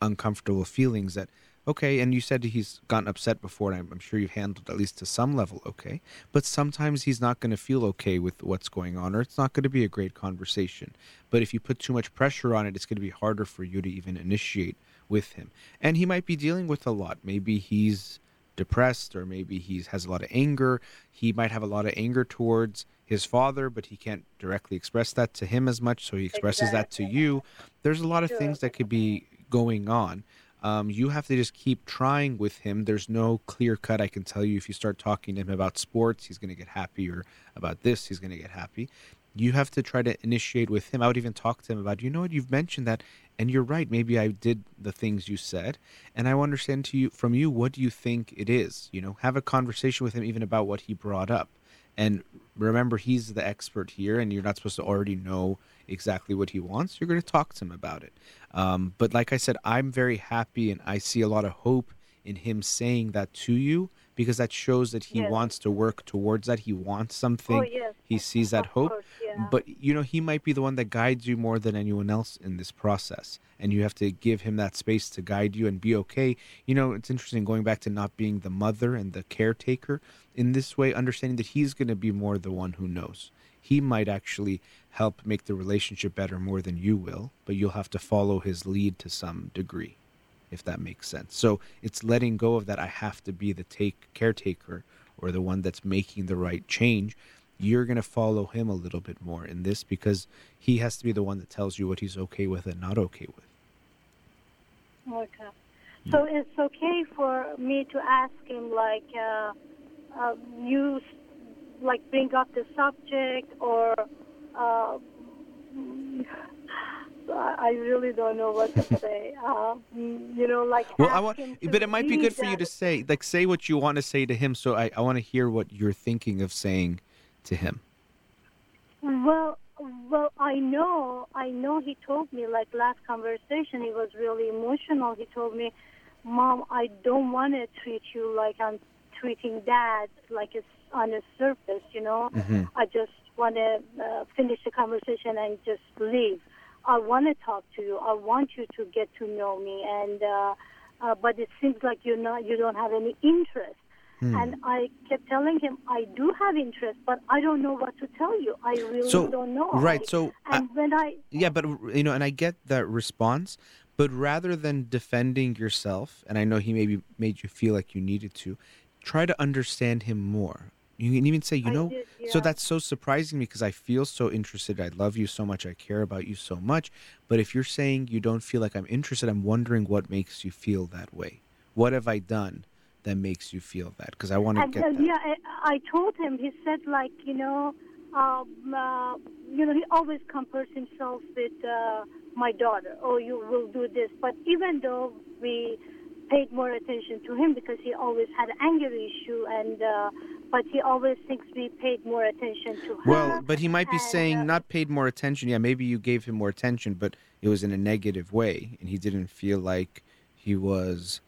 uncomfortable feelings that okay and you said he's gotten upset before and i'm sure you've handled at least to some level okay but sometimes he's not going to feel okay with what's going on or it's not going to be a great conversation. But if you put too much pressure on it it's going to be harder for you to even initiate with him. And he might be dealing with a lot. Maybe he's depressed or maybe he has a lot of anger. He might have a lot of anger towards his father but he can't directly express that to him as much so he expresses exactly. that to you. There's a lot of things that could be going on um, you have to just keep trying with him. There's no clear cut. I can tell you if you start talking to him about sports, he's going to get happy, or about this, he's going to get happy. You have to try to initiate with him. I would even talk to him about, you know what, you've mentioned that, and you're right. Maybe I did the things you said, and I want to understand to you from you what do you think it is. You know, have a conversation with him even about what he brought up, and remember he's the expert here, and you're not supposed to already know exactly what he wants. You're going to talk to him about it. Um, but like I said, I'm very happy and I see a lot of hope in him saying that to you because that shows that he yes. wants to work towards that. He wants something. Oh, yes. He sees that of hope. Course, yeah. But you know, he might be the one that guides you more than anyone else in this process. And you have to give him that space to guide you and be okay. You know, it's interesting going back to not being the mother and the caretaker in this way, understanding that he's going to be more the one who knows he might actually help make the relationship better more than you will, but you'll have to follow his lead to some degree, if that makes sense. So it's letting go of that I have to be the take caretaker or the one that's making the right change. You're going to follow him a little bit more in this because he has to be the one that tells you what he's okay with and not okay with. Okay. So it's okay for me to ask him, like, uh, uh, you like bring up the subject or uh, I really don't know what to say. Uh, you know, like well, I want, but it might be good for you to say, like, say what you want to say to him. So I, I want to hear what you're thinking of saying to him. Well, well, I know, I know. He told me, like last conversation, he was really emotional. He told me, Mom, I don't want to treat you like I'm treating dad, like it's on the surface, you know. Mm-hmm. I just want to uh, finish the conversation and just leave. I want to talk to you. I want you to get to know me, and uh, uh, but it seems like you're not. You don't have any interest. Hmm. And I kept telling him, I do have interest, but I don't know what to tell you. I really So, don't know. right, I- so, uh, and when I Yeah, but you know, and I get that response, but rather than defending yourself, and I know he maybe made you feel like you needed to, try to understand him more. You can even say, you know, did, so that's so surprising because I feel so interested. I love you so much. I care about you so much. But if you're saying you don't feel like I'm interested, I'm wondering what makes you feel that way. What have I done that makes you feel that? Because I want to get uh, that. yeah, I, I told him. He said, like, you know, um, uh, you know, he always compares himself with uh, my daughter. Oh, you will do this. But even though we paid more attention to him because he always had anger issue, and uh, but he always thinks we paid more attention to her. Well, but he might be and, saying uh, not paid more attention. Yeah, maybe you gave him more attention, but it was in a negative way, and he didn't feel like he was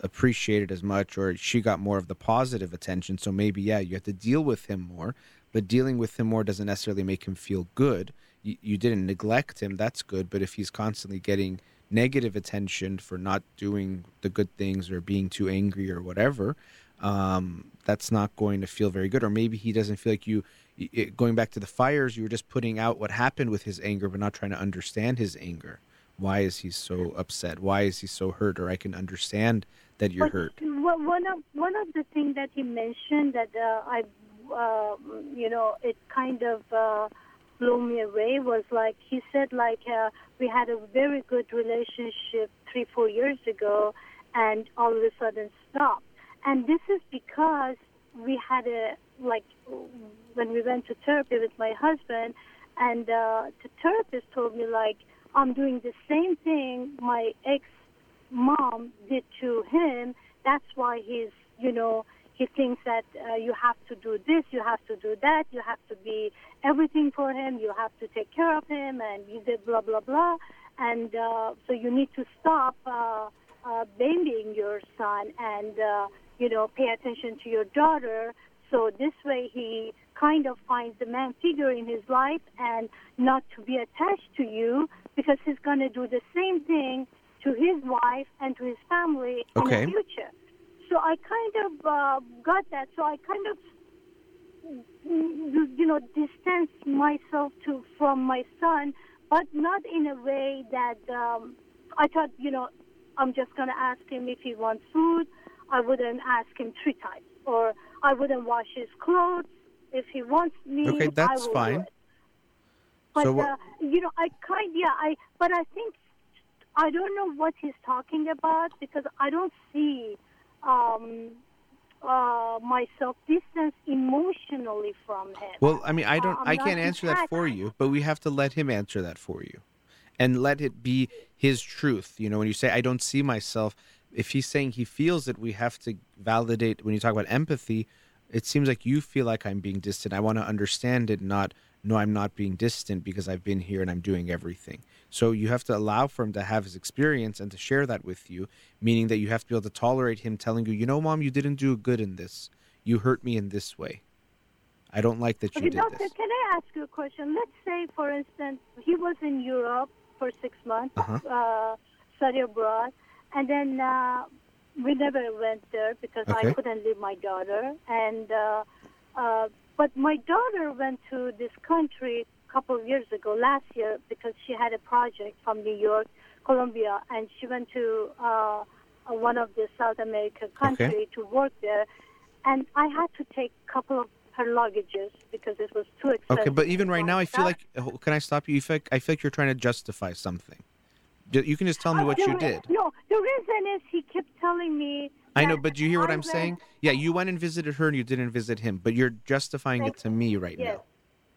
appreciated as much, or she got more of the positive attention. So maybe yeah, you have to deal with him more, but dealing with him more doesn't necessarily make him feel good. You, you didn't neglect him, that's good. But if he's constantly getting negative attention for not doing the good things or being too angry or whatever, um, that's not going to feel very good. Or maybe he doesn't feel like you, it, going back to the fires, you were just putting out what happened with his anger, but not trying to understand his anger. Why is he so upset? Why is he so hurt? Or I can understand that you're But hurt. one one of one of the things that he mentioned that uh, I, uh, you know, it kind of uh, blew me away was like he said like uh, we had a very good relationship three four years ago, and all of a sudden stopped. And this is because we had a like when we went to therapy with my husband, and uh, the therapist told me like I'm doing the same thing my ex mom did to him. That's why he's, you know, he thinks that uh, you have to do this, you have to do that, you have to be everything for him, you have to take care of him, and you did blah blah blah. And uh, so you need to stop uh, uh, babying your son and uh, you know pay attention to your daughter. So this way he kind of finds the man figure in his life and not to be attached to you because he's going to do the same thing to his wife and to his family Okay. in the future. So I kind of uh, got that. So I kind of, you know, distance myself to from my son, but not in a way that um, I thought, you know, I'm just going to ask him if he wants food. I wouldn't ask him three times, or I wouldn't wash his clothes. If he wants me, Okay, that's fine. But So uh, you know, I kind of, yeah, I but I think I don't know what he's talking about because I don't see um, uh, myself distance emotionally from him. Well, I mean, I don't, Uh, I can't answer that for you, but we have to let him answer that for you, and let it be his truth. You know, when you say I don't see myself, if he's saying he feels it, we have to validate. When you talk about empathy, it seems like you feel like I'm being distant. I want to understand it, not no, I'm not being distant because I've been here and I'm doing everything. So you have to allow for him to have his experience and to share that with you, meaning that you have to be able to tolerate him telling you, you know, mom, you didn't do good in this. You hurt me in this way. I don't like that you Okay, did doctor, this. can I ask you a question? Let's say, for instance, he was in Europe for six months, Uh-huh. uh, study abroad, and then uh, we never went there because Okay. I couldn't leave my daughter. And uh, uh, but my daughter went to this country a couple of years ago, last year, because she had a project from New York, Columbia, and she went to uh, uh, one of the South American country to work there. And I had to take a couple of her luggages because it was too expensive. Okay, but even right now, I feel like. oh, Can I stop you? You feel like, I feel like you're trying to justify something. You can just tell me what Uh, you did. No, the reason is he kept telling me. I know, but do you hear what I I'm saying? Yeah, you went and visited her, and you didn't visit him, but you're justifying it to me right Yes.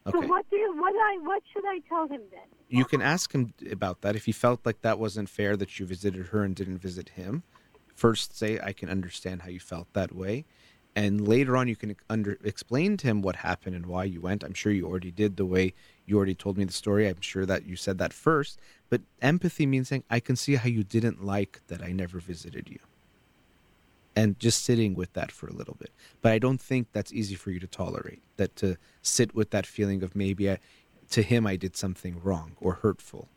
now. So Okay. what do you, what I what should I tell him then? You can ask him about that if he felt like that wasn't fair that you visited her and didn't visit him. First, say I can understand how you felt that way, and later on you can under explain to him what happened and why you went. I'm sure you already did the way you already told me the story. I'm sure that you said that first. But empathy means saying I can see how you didn't like that I never visited you. and just sitting with that for a little bit. But I don't think that's easy for you to tolerate. That to sit with that feeling of maybe I, to him I did something wrong or hurtful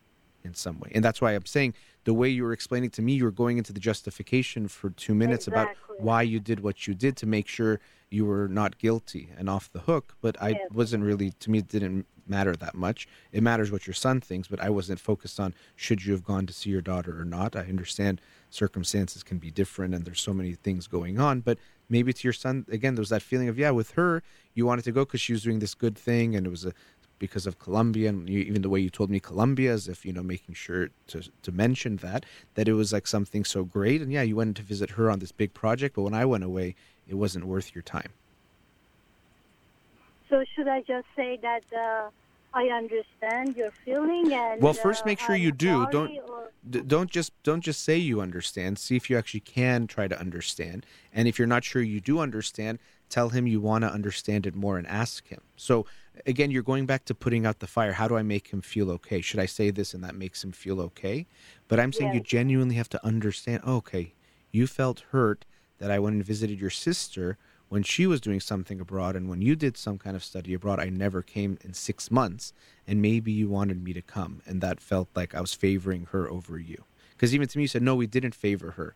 in some way. And that's why I'm saying the way you were explaining to me, you were going into the justification for two minutes Exactly. about why you did what you did to make sure you were not guilty and off the hook. But I Yes. wasn't really, to me, it didn't matter that much. It matters what your son thinks, but I wasn't focused on should you have gone to see your daughter or not. I understand circumstances can be different and there's so many things going on, but maybe to your son, again, there was that feeling of, yeah, with her, you wanted to go because she was doing this good thing and it was a because of Columbia and you, even the way you told me Columbia as if you know making sure to to mention that that it was like something so great and yeah you went to visit her on this big project but when I went away it wasn't worth your time So should I just say that uh, I understand your feeling and Well, first uh, make sure I'm you do. Don't- or- D- don't just don't just say you understand. See if you actually can try to understand. And if you're not sure you do understand tell him you want to understand it more and ask him. So again you're going back to putting out the fire. How do i make him feel okay? Should i say this and that makes him feel okay? But i'm saying you genuinely have to understand oh, okay you felt hurt that i went and visited your sister when she was doing something abroad and when you did some kind of study abroad i never came in six months and maybe you wanted me to come and that felt like i was favoring her over you. Because even to me you said no we didn't favor her.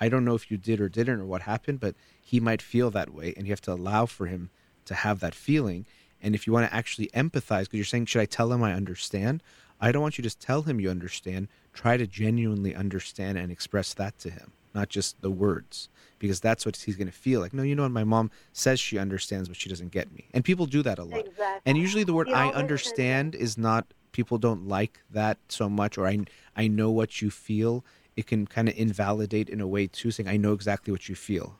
I- don't know if you did or didn't or what happened but he might feel that way and you have to allow for him to have that feeling. And if you want to actually empathize because you're saying should i tell him i understand? I don't want you to just tell him you understand. Try to genuinely understand and express that to him not just the words because that's what he's going to feel like. No you know what? My mom says she understands but she doesn't get me. And people do that a lot. Exactly. and usually the word i always says that. understand is not people don't like that so much or i i know what you feel. It can kind of invalidate in a way too saying i know exactly what you feel.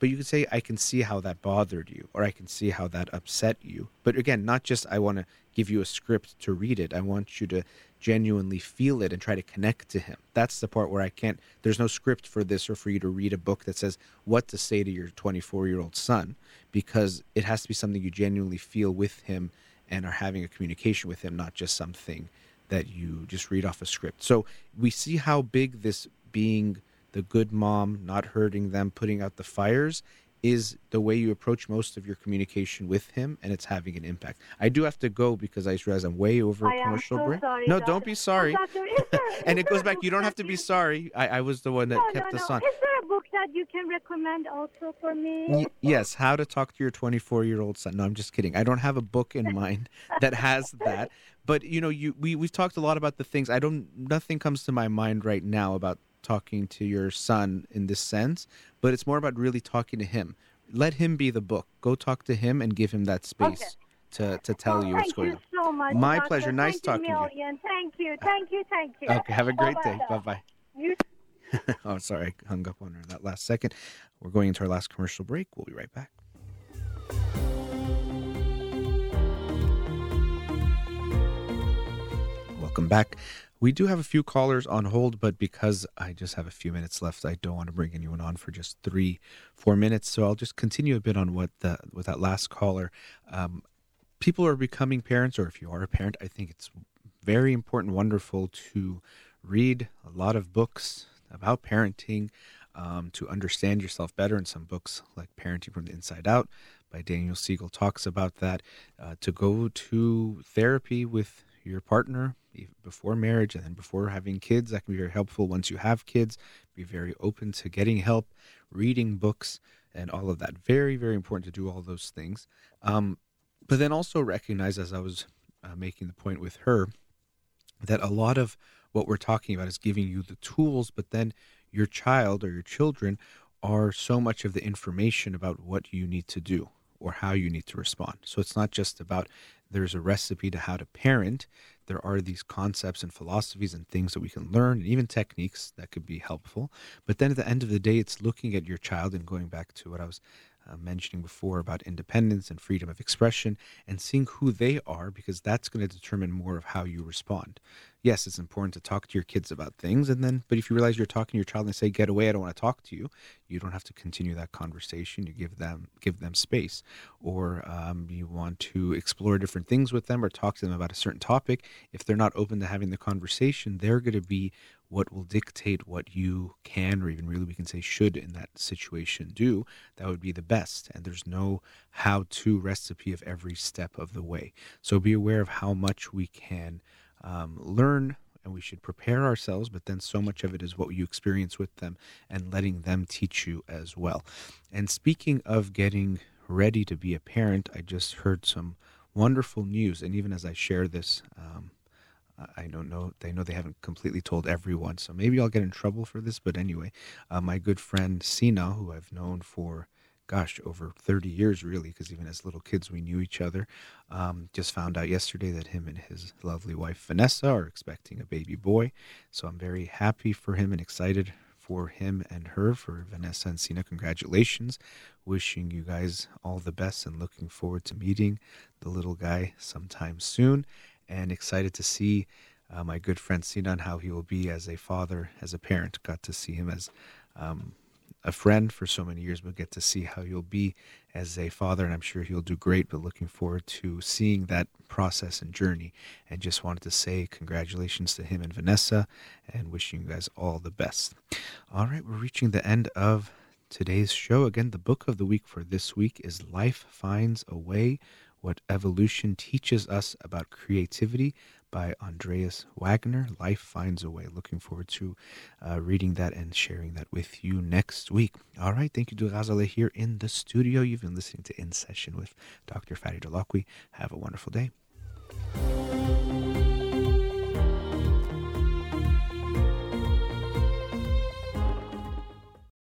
But you could say i can see how that bothered you or i can see how that upset you. But again not just i want to give you a script to read it. I want you to genuinely feel it and try to connect to him. That's the part where i can't there's no script for this or for you to read a book that says what to say to your 24 year old son because it has to be something you genuinely feel with him and are having a communication with him not just something that you just read off a script. So we see how big this being the good mom, not hurting them, putting out the fires is the way you approach most of your communication with him and it's having an impact. I do have to go because I just realize I'm way over I commercial so break. sorry, no, doctor. don't be sorry. Oh, doctor, there- and it goes back, you don't have to be sorry. I, I was the one that No, kept no, us no. on. Is there a book that you can recommend also for me? Y- yes, how to talk to your 24 year old son. No, I'm just kidding. I don't have a book in mind that has that. But you know, you we we've talked a lot about the things. I don't. Nothing comes to my mind right now about talking to your son in this sense. But it's more about really talking to him. Let him be the book. Go talk to him and give him that space to to tell Oh, you what's thank going you on. so much. My doctor. pleasure. Nice Thank talking to you. Thank you. Thank you. Thank you. Okay, have a great day. Bye Bye-bye. bye. You oh, sorry, I hung up on her that last second. We're going into our last commercial break. We'll be right back. Welcome back. We do have a few callers on hold, but because I just have a few minutes left, I don't want to bring anyone on for just three, four minutes. So I'll just continue a bit on what the with that last caller. Um, people are becoming parents, or if you are a parent, I think it's very important, wonderful to read a lot of books about parenting, um, to understand yourself better. And some books like Parenting from the Inside Out by Daniel Siegel talks about that. Uh, to go to therapy with your partner before marriage and then before having kids, that can be very helpful. Once you have kids, be very open to getting help, reading books, and all of that. Very, very important to do all those things. Um, but then also recognize, as I was uh, making the point with her, that a lot of what we're talking about is giving you the tools, but then your child or your children are so much of the information about what you need to do or how you need to respond. So it's not just about there's a recipe to how to parent. There are these concepts and philosophies and things that we can learn, and even techniques that could be helpful. But then at the end of the day, it's looking at your child and going back to what I was uh, mentioning before about independence and freedom of expression and seeing who they are because that's going to determine more of how you respond. Yes, it's important to talk to your kids about things. And then, but if you realize you're talking to your child and they say, get away, I don't want to talk to you, you don't have to continue that conversation. You give them, give them space. Or um, you want to explore different things with them or talk to them about a certain topic. If they're not open to having the conversation, they're going to be what will dictate what you can, or even really we can say should in that situation do, that would be the best. And there's no how to recipe of every step of the way. So be aware of how much we can um, learn and we should prepare ourselves, but then so much of it is what you experience with them and letting them teach you as well. And speaking of getting ready to be a parent, I just heard some wonderful news. And even as I share this, um, I don't know. They know they haven't completely told everyone, so maybe I'll get in trouble for this. But anyway, uh, my good friend Sina, who I've known for, gosh, over 30 years, really, because even as little kids we knew each other, um, just found out yesterday that him and his lovely wife Vanessa are expecting a baby boy. So I'm very happy for him and excited for him and her, for Vanessa and Sina. Congratulations. Wishing you guys all the best and looking forward to meeting the little guy sometime soon and excited to see uh, my good friend Sina how he will be as a father, as a parent. Got to see him as um, a friend for so many years, but get to see how you'll be as a father, and I'm sure he'll do great. But looking forward to seeing that process and journey, and just wanted to say congratulations to him and Vanessa, and wishing you guys all the best. All right, we're reaching the end of today's show. Again, the book of the week for this week is Life Finds a Way what Evolution Teaches Us About Creativity by Andreas Wagner. Life Finds a Way. Looking forward to uh, reading that and sharing that with you next week. All right. Thank you to Ghazale here in the studio. You've been listening to In Session with Dr. Farid Holakouee. Have a wonderful day.